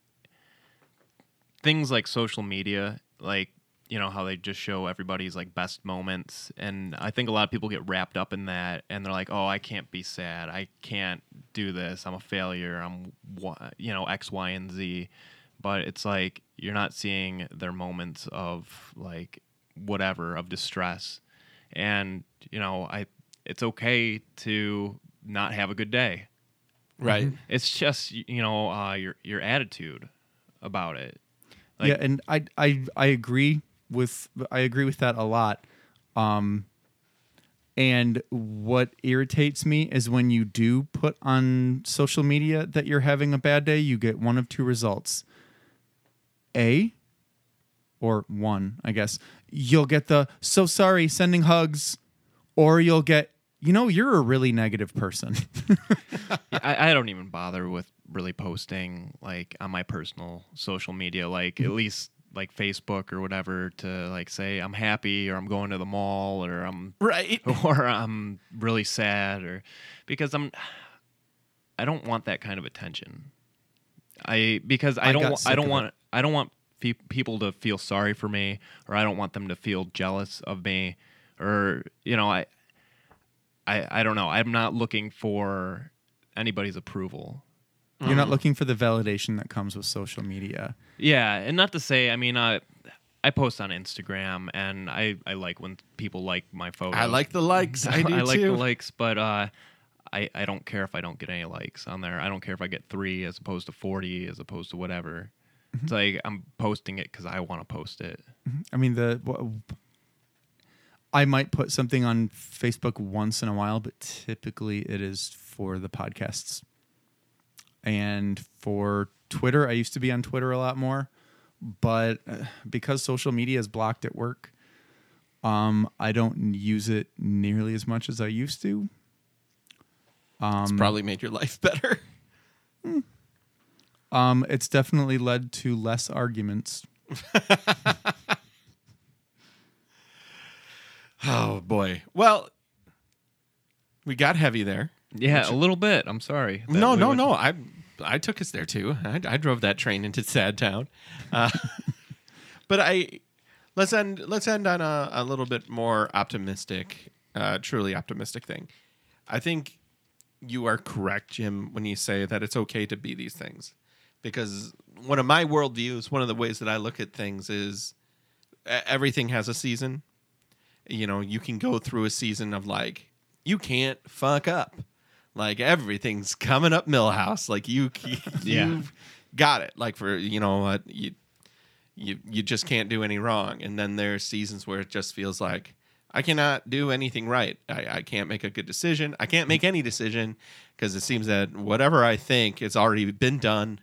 things like social media, like you know how they just show everybody's like best moments and i think a lot of people get wrapped up in that and they're like oh i can't be sad. I can't do this. I'm a failure. I'm wha- you know x y and z. But it's like you're not seeing their moments of like whatever of distress. And you know i it's okay to not have a good day. Right. it's just you know uh, your your attitude about it. Like- yeah, and I I I agree with I agree with that a lot. Um and what irritates me is when you do put on social media that you're having a bad day, you get one of two results. A or one, I guess. You'll get the so sorry sending hugs or you'll get you know you're a really negative person. Yeah, I, I don't even bother with really posting like on my personal social media, like at least like Facebook or whatever, to like say I'm happy or I'm going to the mall or I'm Right. or I'm really sad or because I'm I don't want that kind of attention. I because I, I don't got wa- sick I don't want it. I don't want fe- people to feel sorry for me or I don't want them to feel jealous of me or you know I I I don't know. I'm not looking for anybody's approval. You're not looking for the validation that comes with social media. Yeah, and not to say, I mean, uh, I post on Instagram, and I, I like when people like my photos. I like the likes. I do like too. the likes, but uh, I I don't care if I don't get any likes on there. I don't care if I get three as opposed to forty, as opposed to whatever. Mm-hmm. It's like I'm posting it because I want to post it. I mean the wha- I might put something on Facebook once in a while, but typically it is for the podcasts. And for Twitter, I used to be on Twitter a lot more, but uh, because social media is blocked at work, um, I don't use it nearly as much as I used to. it's probably made your life better. Um, it's definitely led to less arguments. Oh boy. Well, we got heavy there. Yeah, a little bit. I'm sorry. no, we no, went- no. I I took us there too. I, I drove that train into Sad Town. Uh, but I let's end let's end on a, a little bit more optimistic, uh, truly optimistic thing. I think you are correct, Jim, when you say that it's okay to be these things, because one of my worldviews, one of the ways that I look at things is everything has a season. You know, you can go through a season of like you can't fuck up. Like everything's coming up Milhouse. Like you, you've got it. Like for you know, what you you you just can't do any wrong. And then there's seasons where it just feels like I cannot do anything right. I, I can't make a good decision. I can't make any decision because it seems that whatever I think it's already been done,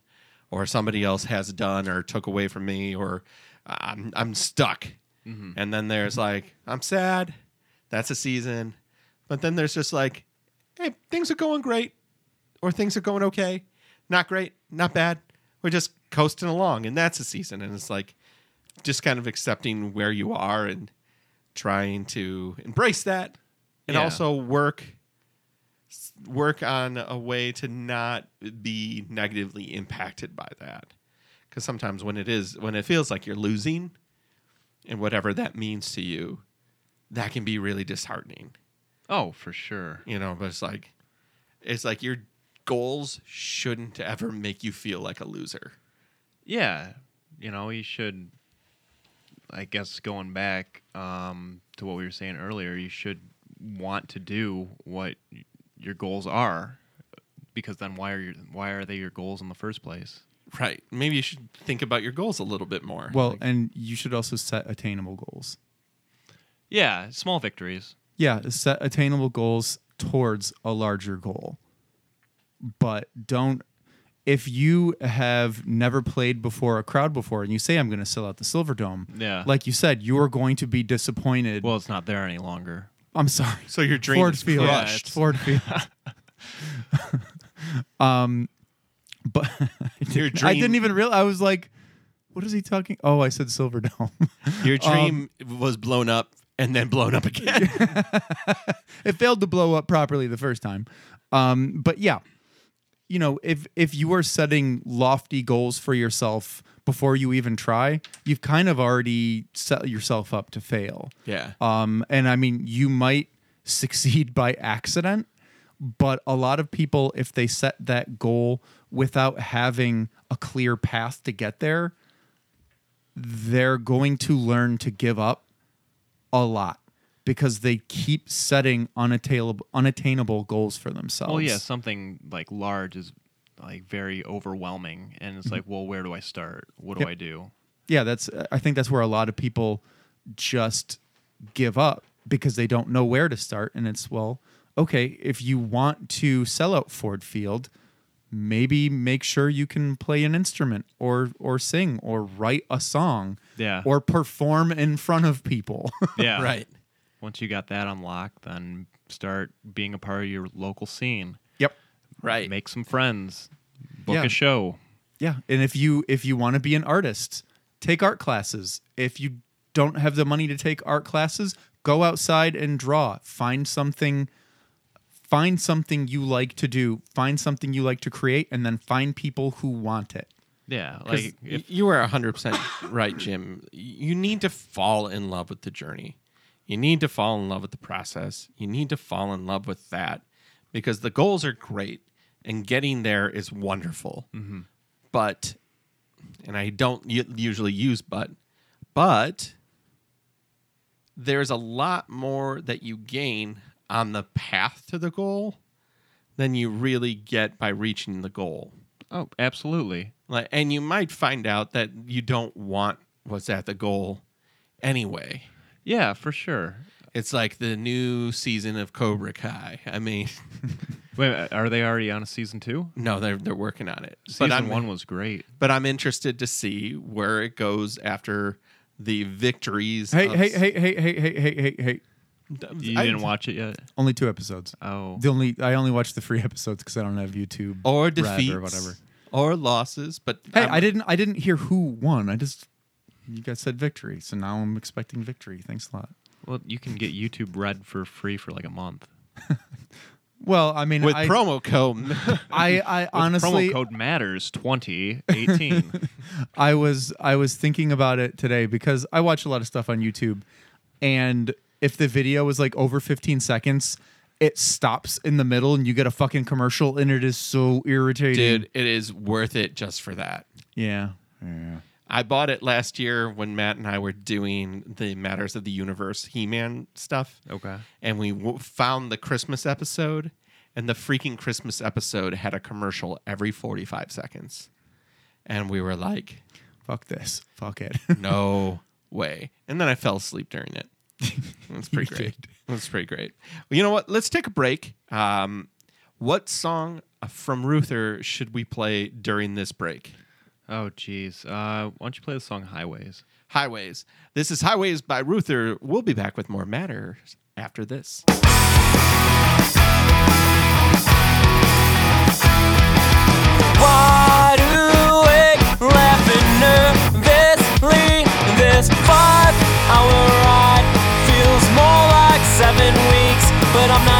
or somebody else has done or took away from me, or I'm I'm stuck. Mm-hmm. And then there's like I'm sad. That's a season. But then there's just like, hey, things are going great, or things are going okay, not great, not bad. We're just coasting along, and that's a season. And it's like just kind of accepting where you are and trying to embrace that, and Yeah. also work work on a way to not be negatively impacted by that. Because sometimes when it is when it feels like you're losing, and whatever that means to you, that can be really disheartening Oh, for sure. you know but it's like it's like your goals shouldn't ever make you feel like a loser Yeah, you know, you should. I guess going back um, to what we were saying earlier, you should want to do what your goals are, because then why are your why are they your goals in the first place? right maybe you should think about your goals a little bit more Well, Like, and you should also set attainable goals. Yeah, small victories. Yeah, set attainable goals towards a larger goal. But don't if you have never played before a crowd before and you say I'm going to sell out the Silverdome, Yeah. like you said, you are going to be disappointed. Well, it's not there any longer. I'm sorry. so your dream Ford is Field. crushed Ford Field. um, but Your dream. I didn't even realize. I was like, "What is he talking?" Oh, I said Silverdome. your Um, dream was blown up and then blown up again it failed to blow up properly the first time. Um, but yeah, you know, if if you are setting lofty goals for yourself, before you even try, you've kind of already set yourself up to fail. Yeah. Um, and I mean, you might succeed by accident, but a lot of people, if they set that goal without having a clear path to get there, they're going to learn to give up a lot because they keep setting unattainable, unattainable goals for themselves. Well, yeah, something like large is like very overwhelming, and it's like, mm-hmm. well, where do I start? What do Yep. I do? yeah, that's I think that's where a lot of people just give up because they don't know where to start. And it's well, okay, if you want to sell out Ford Field, maybe make sure you can play an instrument or or sing or write a song. Yeah. Or perform in front of people. Yeah, Right. Once you got that unlocked, then start being a part of your local scene. yep. Right. Make some friends. Book Yeah. a show. Yeah, and if you if you want to be an artist, take art classes. If you don't have the money to take art classes, go outside and draw. Find something find something you like to do, find something you like to create and then find people who want it. Yeah, like if, you are 100% right, Jim. You need to fall in love with the journey. You need to fall in love with the process. You need to fall in love with that because the goals are great and getting there is wonderful. Mm-hmm. But, and I don't usually use but, but there's a lot more that you gain on the path to the goal than you really get by reaching the goal. oh, absolutely. Like, and you might find out that you don't want what's at the goal anyway. Yeah, for sure. It's like the new season of Cobra Kai. I mean, Wait, are they already on a season two? no, they're they're working on it. Season but I'm, one was great. but I'm interested to see where it goes after the victories. Hey, of- hey, hey, hey, hey, hey, hey, hey, hey. You I- didn't watch it yet? Only two episodes. Oh, The only I only watched the free episodes because I don't have YouTube or Red defeats or whatever. or losses. But Hey, I'm- I didn't I didn't hear who won. I just you guys said victory, so now I'm expecting victory. Thanks a lot. well, you can get YouTube Red for free for like a month. Well, I mean, with I, promo code. I, I With honestly, promo code matters twenty eighteen. I was I was thinking about it today because I watch a lot of stuff on YouTube, and if the video is like over 15 seconds, it stops in the middle and you get a fucking commercial, and it is so irritating. Dude, it is worth it just for that. yeah, yeah. I bought it last year when Matt and I were doing the Matters of the Universe He Man stuff. okay. And we w- found the Christmas episode, and the freaking Christmas episode had a commercial every 45 seconds. And we were like, Fuck this. Fuck it. no way. And then I fell asleep during it. That's pretty great. did. That's pretty great. Well, you know what? Let's take a break. Um, what song from Ruther should we play during this break? Oh, geez. Uh, why don't you play the song Highways? Highways. This is Highways by Ruther. We'll be back with more matters after this. wide but I'm not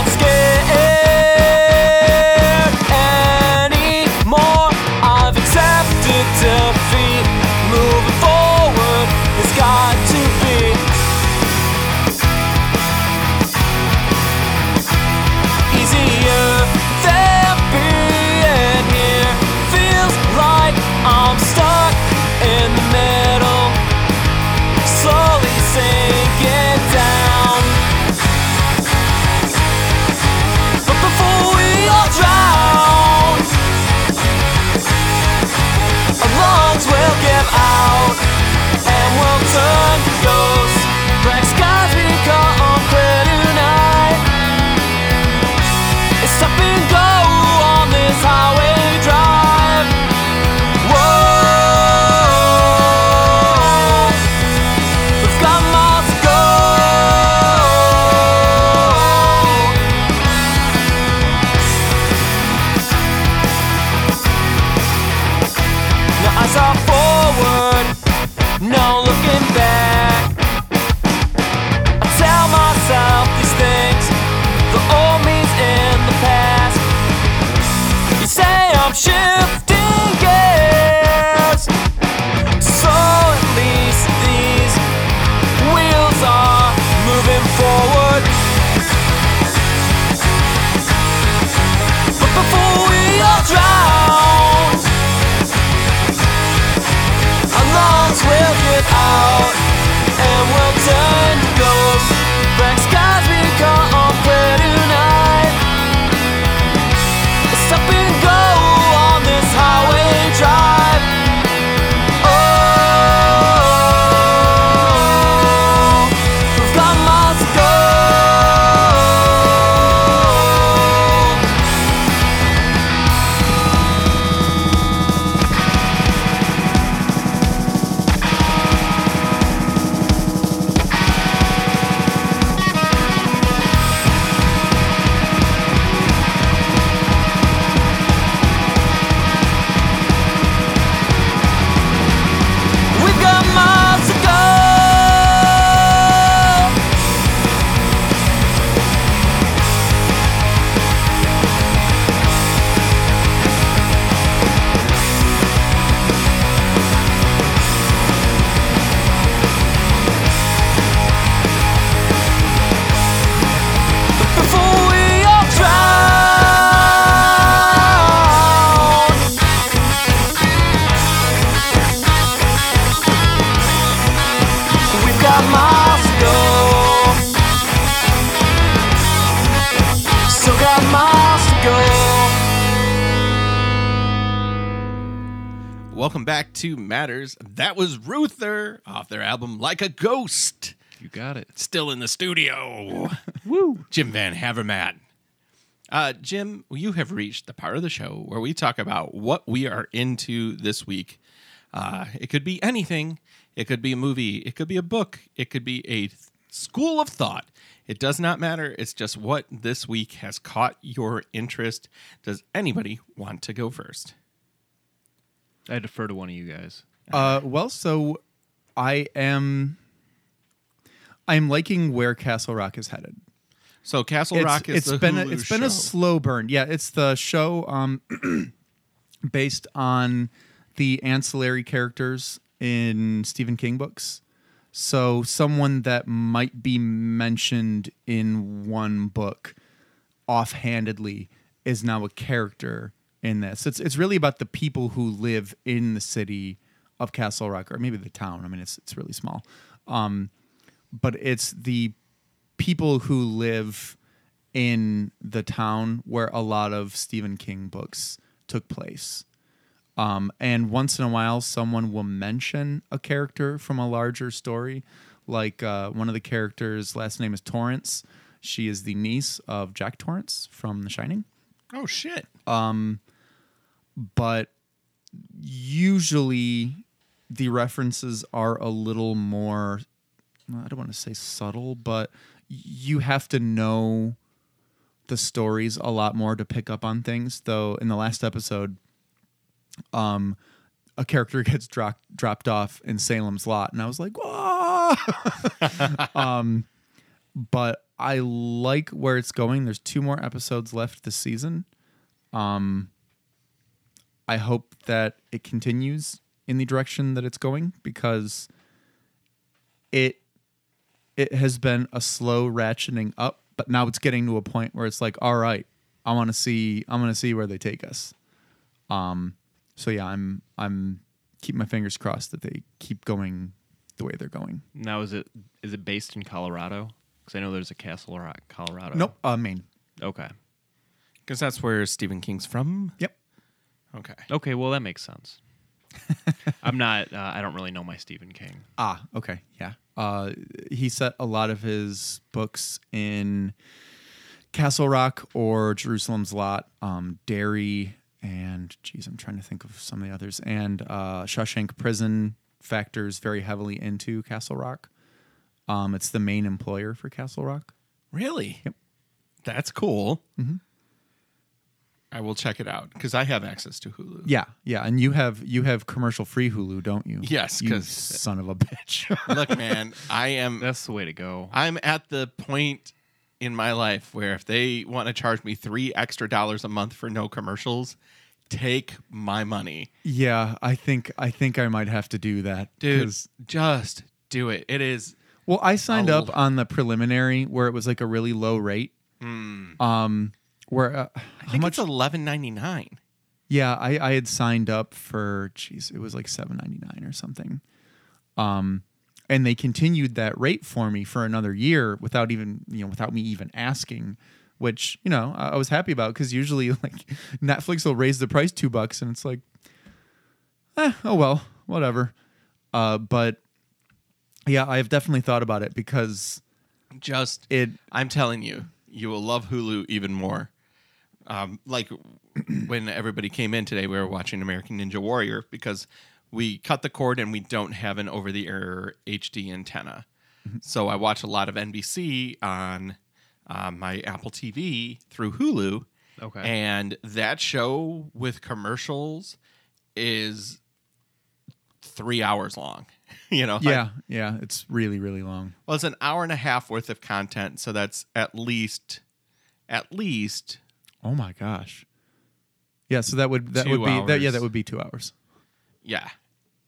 welcome back to Matters. That was Ruther off their album Like a Ghost. You got it. Still in the studio. Woo. Jim Van Havermat. Uh, Jim, you have reached the part of the show where we talk about what we are into this week. Uh, it could be anything. It could be a movie. It could be a book. It could be a school of thought. It does not matter. It's just what this week has caught your interest. Does anybody want to go first? I defer to one of you guys. Uh, well, so I am. I'm liking where Castle Rock is headed. So Castle It's, Rock is it's the been a, Hulu it's been a slow burn. Yeah, it's the show um, based on the ancillary characters in Stephen King books. So someone that might be mentioned in one book offhandedly is now a character in this. It's it's really about the people who live in the city of Castle Rock, or maybe the town. I mean, it's it's really small, um, but it's the people who live in the town where a lot of Stephen King books took place. Um, and once in a while, someone will mention a character from a larger story. Like uh, one of the characters' last name is Torrance. She is the niece of Jack Torrance from The Shining. Oh shit! But usually the references are a little more I don't want to say subtle, but you have to know the stories a lot more to pick up on things. Though in the last episode, um, a character gets dropped dropped off in Salem's Lot, and I was like, um, but I like where it's going. There's two more episodes left this season. Um, I hope that it continues in the direction that it's going because it it has been a slow ratcheting up, but now it's getting to a point where it's like, all right, I want to see I want to see where they take us. Um so yeah, I'm I'm keeping my fingers crossed that they keep going the way they're going. Now, is it is it based in Colorado? Because I know there's a Castle Rock, Colorado. Nope, uh Maine. Okay. Because that's where Stephen King's from. Yep. Okay. Okay. Well, that makes sense. I'm not. Uh, I don't really know my Stephen King. Ah, okay, yeah. Uh, he set a lot of his books in Castle Rock or Jerusalem's Lot, um, Derry, and geez, I'm trying to think of some of the others. And uh, Shawshank Prison factors very heavily into Castle Rock. Um, it's the main employer for Castle Rock. Really? Yep. That's cool. Mhm. I will check it out because I have access to Hulu. Yeah, yeah, and you have you have commercial free Hulu, don't you? Yes, because son of a bitch. Look, man, I am That's the way to go. I'm at the point in my life where if they want to charge me three extra dollars a month for no commercials, take my money, yeah, I think I think I might have to do that, dude. 'cause- Just do it. It is. Well, I signed I'll- up on the preliminary where it was like a really low rate. Um, where uh, I how think much? it's eleven ninety nine. yeah, I I had signed up for. Jeez, it was like seven ninety nine or something. Um, and they continued that rate for me for another year without even you know without me even asking. Which you know I, I was happy about because usually like Netflix will raise the price two bucks and it's like, eh, oh well, whatever. Uh, but yeah, I've definitely thought about it because Just it I'm telling you, you will love Hulu even more. Um, like when everybody came in today, we were watching American Ninja Warrior because we cut the cord and we don't have an over the air HD antenna. So I watch a lot of NBC on uh, my Apple TV through Hulu. Okay. And that show with commercials is three hours long. you know, like- yeah yeah it's really really long. well, it's an hour and a half worth of content, so that's at least, at least Oh my gosh. Yeah, so that would that Two would be that yeah hours. that would be two hours. yeah,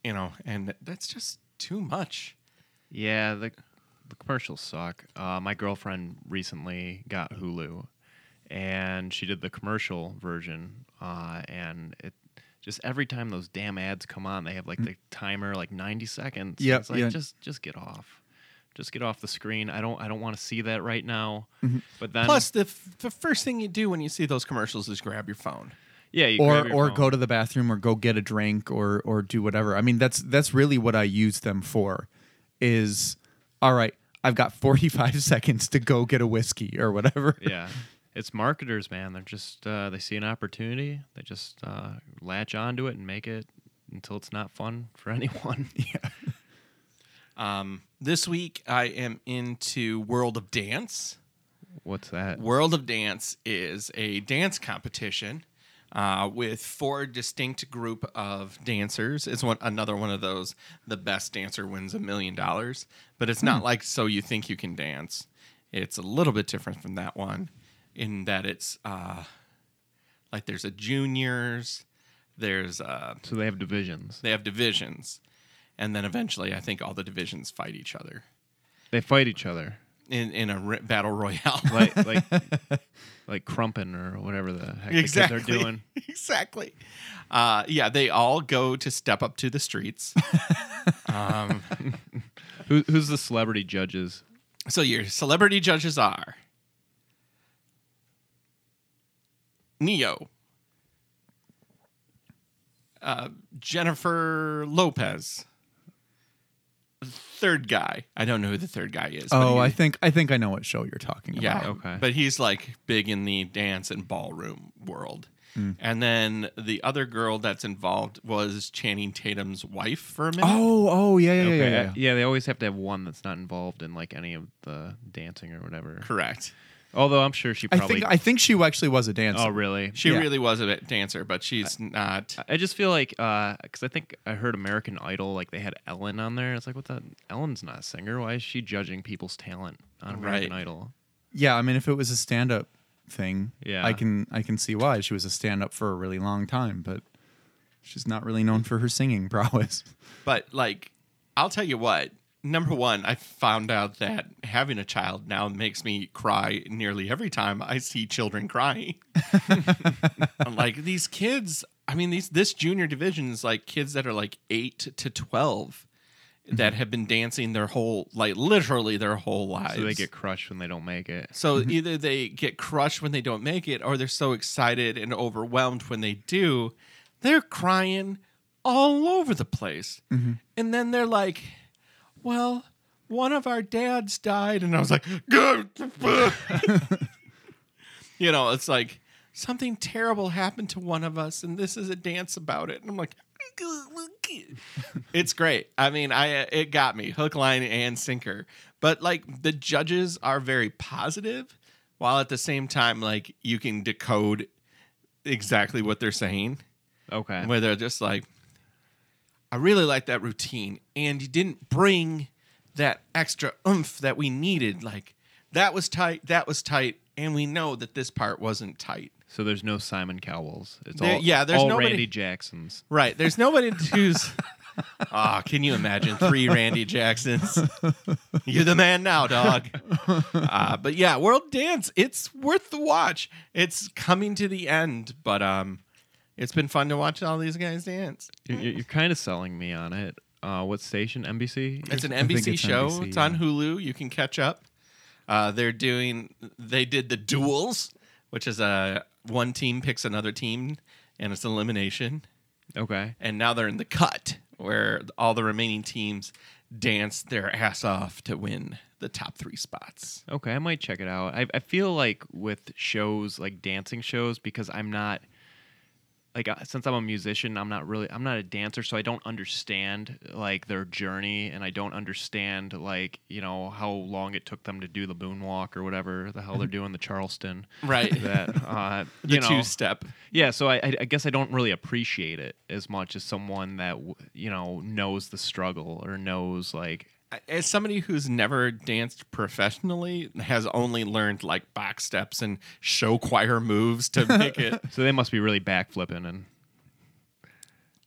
you know, and that's just too much. Yeah, the the commercials suck. Uh, my girlfriend recently got Hulu, and she did the commercial version, uh, and it just every time those damn ads come on, they have like the timer like ninety seconds. Mm. Yep, it's like yeah. just just get off, just get off the screen. I don't I don't want to see that right now. Mm-hmm. But then Plus, the f- the first thing you do when you see those commercials is grab your phone. Yeah, you or or phone. go to the bathroom or go get a drink or or do whatever. I mean, that's that's really what I use them for. Is all right. I've got 45 seconds to go get a whiskey or whatever. Yeah. It's marketers, man. They're just uh, they see an opportunity, they just uh, latch onto it and make it until it's not fun for anyone. Um, this week I am into World of Dance. What's that? World of Dance is a dance competition uh, with four distinct group of dancers. It's one another one of those. The best dancer wins a million dollars, but it's not like so you think you can dance. It's a little bit different from that one, in that it's uh, like there's a juniors, there's uh, So they have divisions. they have divisions, and then eventually I think all the divisions fight each other They fight each other, in in a ri- battle royale. like like like crumping or whatever the heck the kids are doing. exactly. Uh, yeah, they all go to step up to the streets. um, Who, who's the celebrity judges? so your celebrity judges are Ne-Yo, uh, Jennifer Lopez, third guy. I don't know who the third guy is. but Oh, he- I think I think I know what show you're talking about. Yeah. about. Okay. But he's like big in the dance and ballroom world. Hmm. And then the other girl that's involved was Channing Tatum's wife for a minute. Oh, oh yeah, yeah, Okay, yeah, uh, yeah. they always have to have one that's not involved in like any of the dancing or whatever. correct. Although I'm sure she I probably. think I think she actually was a dancer. oh, really? She Yeah. really was a bit dancer, but she's not. I just feel like uh, because I think I heard American Idol, like they had Ellen on there. It's like, what the? Ellen's not a singer. Why is she judging people's talent on American Right. Idol? Yeah, I mean, if it was a stand-up thing, Yeah. I can I can see why she was a stand-up for a really long time, but she's not really known for her singing prowess. But like, I'll tell you what. Number one, I found out that having a child now makes me cry nearly every time I see children crying. I'm like these kids, I mean, these this junior division is like kids that are like eight to twelve that mm-hmm. have been dancing their whole, like literally their whole lives. So they get crushed when they don't make it. So mm-hmm. either they get crushed when they don't make it, or they're so excited and overwhelmed when they do, they're crying all over the place. Mm-hmm. And then they're like, "Well, one of our dads died," and I was like, "Good." you know, it's like something terrible happened to one of us, and this is a dance about it. And I'm like. it's great. I mean, I it got me hook, line, and sinker. But like the judges are very positive, while at the same time, like you can decode exactly what they're saying. Okay. Where they're just like, I really like that routine, and you didn't bring that extra oomph that we needed. Like that was tight, that was tight, and we know that this part wasn't tight. So there's no Simon Cowells. It's There- all yeah, there's all nobody- Randy Jacksons. Right. There's nobody who's. Ah, can you imagine three Randy Jacksons? You're the man now, dog. Uh, but yeah, World Dance, it's worth the watch. It's coming to the end, but um, it's been fun to watch all these guys dance. You're, you're kind of selling me on it. Uh, what station? NBC. It's an NBC it's show. NBC, it's on. Hulu. You can catch up. Uh, they're doing. They did the duels, which is a one team picks another team, and it's elimination. okay. and now they're in the cut where all the remaining teams dance their ass off to win the top three spots. Okay, I might check it out. I, I feel like with shows like dancing shows because I'm not like uh, since I'm a musician, I'm not really I'm not a dancer, so I don't understand like their journey, and I don't understand like you know how long it took them to do the moonwalk or whatever the hell they're doing the Charleston. Right. That uh, the you know, two step. yeah, so I, I I guess I don't really appreciate it as much as someone that you know knows the struggle or knows like As somebody who's never danced professionally, has only learned like box steps and show choir moves to make it. so they must be really backflipping and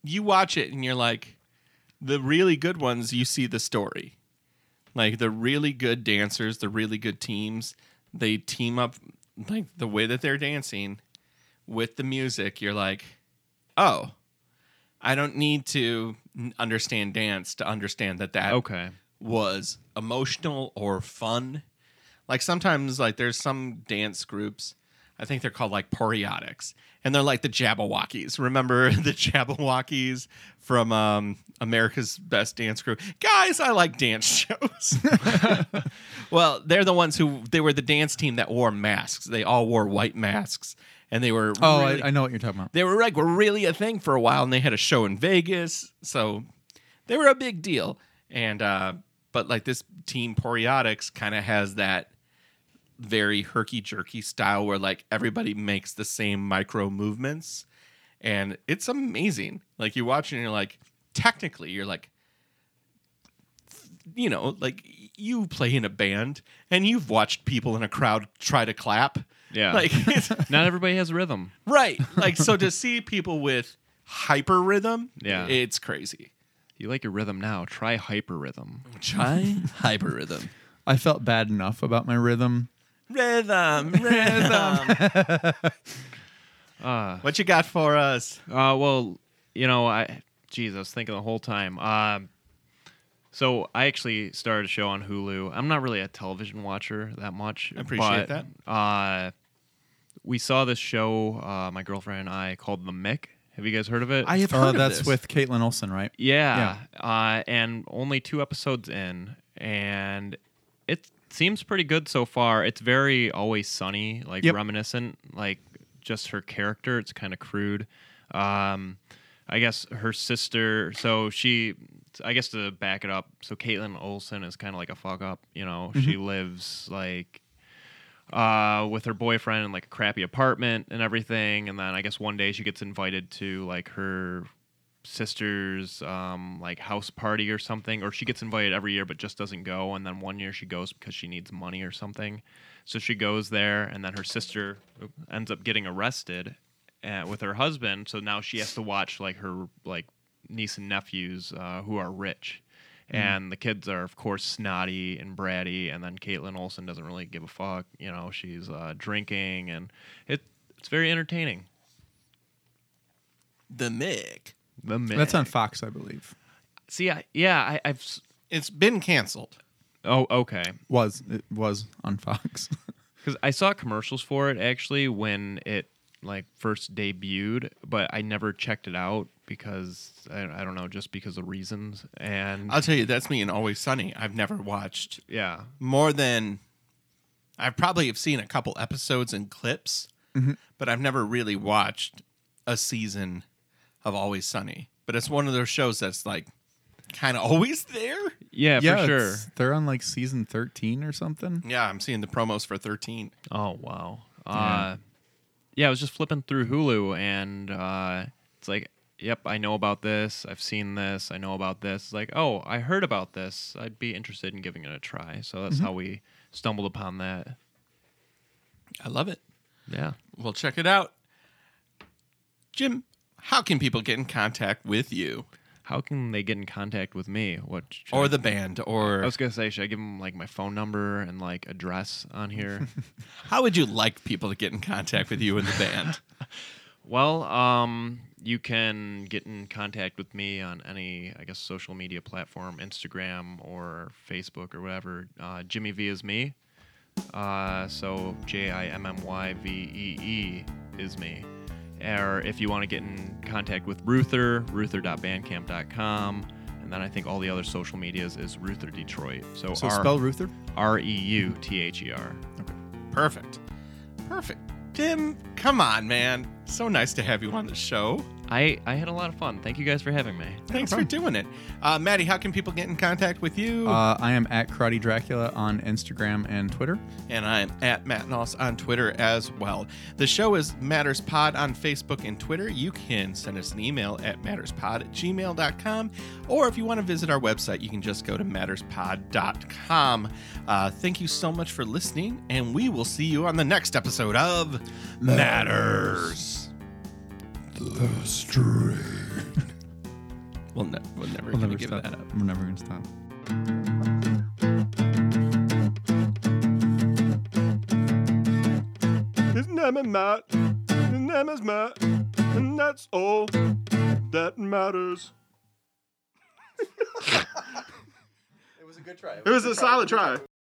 You watch it and you're like, the really good ones, you see the story. Like the really good dancers, the really good teams, they team up like the way that they're dancing with the music. You're like, oh, I don't need to understand dance to understand that that okay. Was emotional or fun. Like sometimes, like there's some dance groups. I think they're called like Poreotics, and they're like the Jabbawockeez. Remember the Jabbawockeez from um, America's Best Dance Crew? Guys, I like dance shows. well, they're the ones who they were the dance team that wore masks. They all wore white masks, and they were Oh, really- I, I know what you're talking about. they were like were really a thing for a while, and they had a show in Vegas, so they were a big deal. And uh, but like this team Poreotics kind of has that very herky jerky style where like everybody makes the same micro movements, and it's amazing. Like you watch and you're like, technically, you're like, you know, like you play in a band and you've watched people in a crowd try to clap. Yeah. Like Not everybody has rhythm. Right. Like so to see people with hyper rhythm, Yeah. it's crazy. You like your rhythm now? Try hyper rhythm. Try hyper rhythm. I felt bad enough about my rhythm. Rhythm, rhythm. Uh, what you got for us? Uh, well, you know, I, geez, I was thinking the whole time. Um, so I actually started a show on Hulu. I'm not really a television watcher that much. I appreciate but, Uh, we saw this show, uh, my girlfriend and I, called The Mick. Have you guys heard of it? I have Uh, heard of that's this. with Kaitlin Olson, right? Yeah. Uh, and only two episodes in, and it seems pretty good so far. It's very always sunny, like Yep. reminiscent, like just her character. It's kind of crude. Um, I guess her sister. So she, I guess to back it up. So Kaitlin Olson is kind of like a fuck up. You know, she lives like uh, with her boyfriend in like a crappy apartment and everything. And then I guess one day she gets invited to like her sister's um, like house party or something, or she gets invited every year but just doesn't go. And then one year she goes because she needs money or something. So she goes there, and then her sister ends up getting arrested uh, with her husband. So now she has to watch like her like niece and nephews uh, who are rich. And the kids are, of course, snotty and bratty. And then Kaitlin Olson doesn't really give a fuck. You know, she's uh, drinking, and it it's very entertaining. the Mick. The mick That's on Fox, I believe. See, I, yeah, I, I've. It's been canceled. Oh, okay. Was it was on Fox? Because I saw commercials for it actually when it like first debuted, but I never checked it out because I, I don't know, just because of reasons. And I'll tell you, that's me in Always Sunny. I've never watched yeah, more than I probably have seen a couple episodes and clips, but I've never really watched a season of Always Sunny. But it's one of those shows that's like kind of always there. yeah, yeah, for sure. They're on like season thirteen or something. Yeah, I'm seeing the promos for 13. Oh wow. Uh, yeah, I was just flipping through Hulu and uh, it's like, yep, I know about this. I've seen this. I know about this. It's like, oh, I heard about this. I'd be interested in giving it a try. So that's mm-hmm. how we stumbled upon that. I love it. Yeah. We'll check it out. Jim, how can people get in contact with you How can they get in contact with me? What or I- the band? Or I was gonna say, should I give them like my phone number and like address on here? how would you like people to get in contact with you and the band? well, um, you can get in contact with me on any, I guess, social media platform, Instagram or Facebook or whatever. Uh, Jimmy Vee is me. Uh, so J I M M Y V E E is me. Or if you want to get in contact with Reuther, reuther.bandcamp.com. And then I think all the other social medias is Reuther Detroit. So, So R- spell Reuther. R E U T H E R. Okay. Perfect. Perfect. Tim, come on, man. So nice to have you on the show. I, I had a lot of fun. Thank you guys for having me. Thanks for doing it. Uh, Maddie, how can people get in contact with you? Uh, I am at Karate Dracula on Instagram and Twitter. and I'm at Matt Noss on Twitter as well. The show is Matters Pod on Facebook and Twitter. You can send us an email at matterspod at gmail.com, or if you want to visit our website, you can just go to matterspod.com. Uh, thank you so much for listening, and we will see you on the next episode of Matters. The string. We'll, ne- we'll never, We'll never give stop. that up. We're never going to stop. His name is Matt. His name is Matt. And that's all that matters. It was a good try. It was a solid try.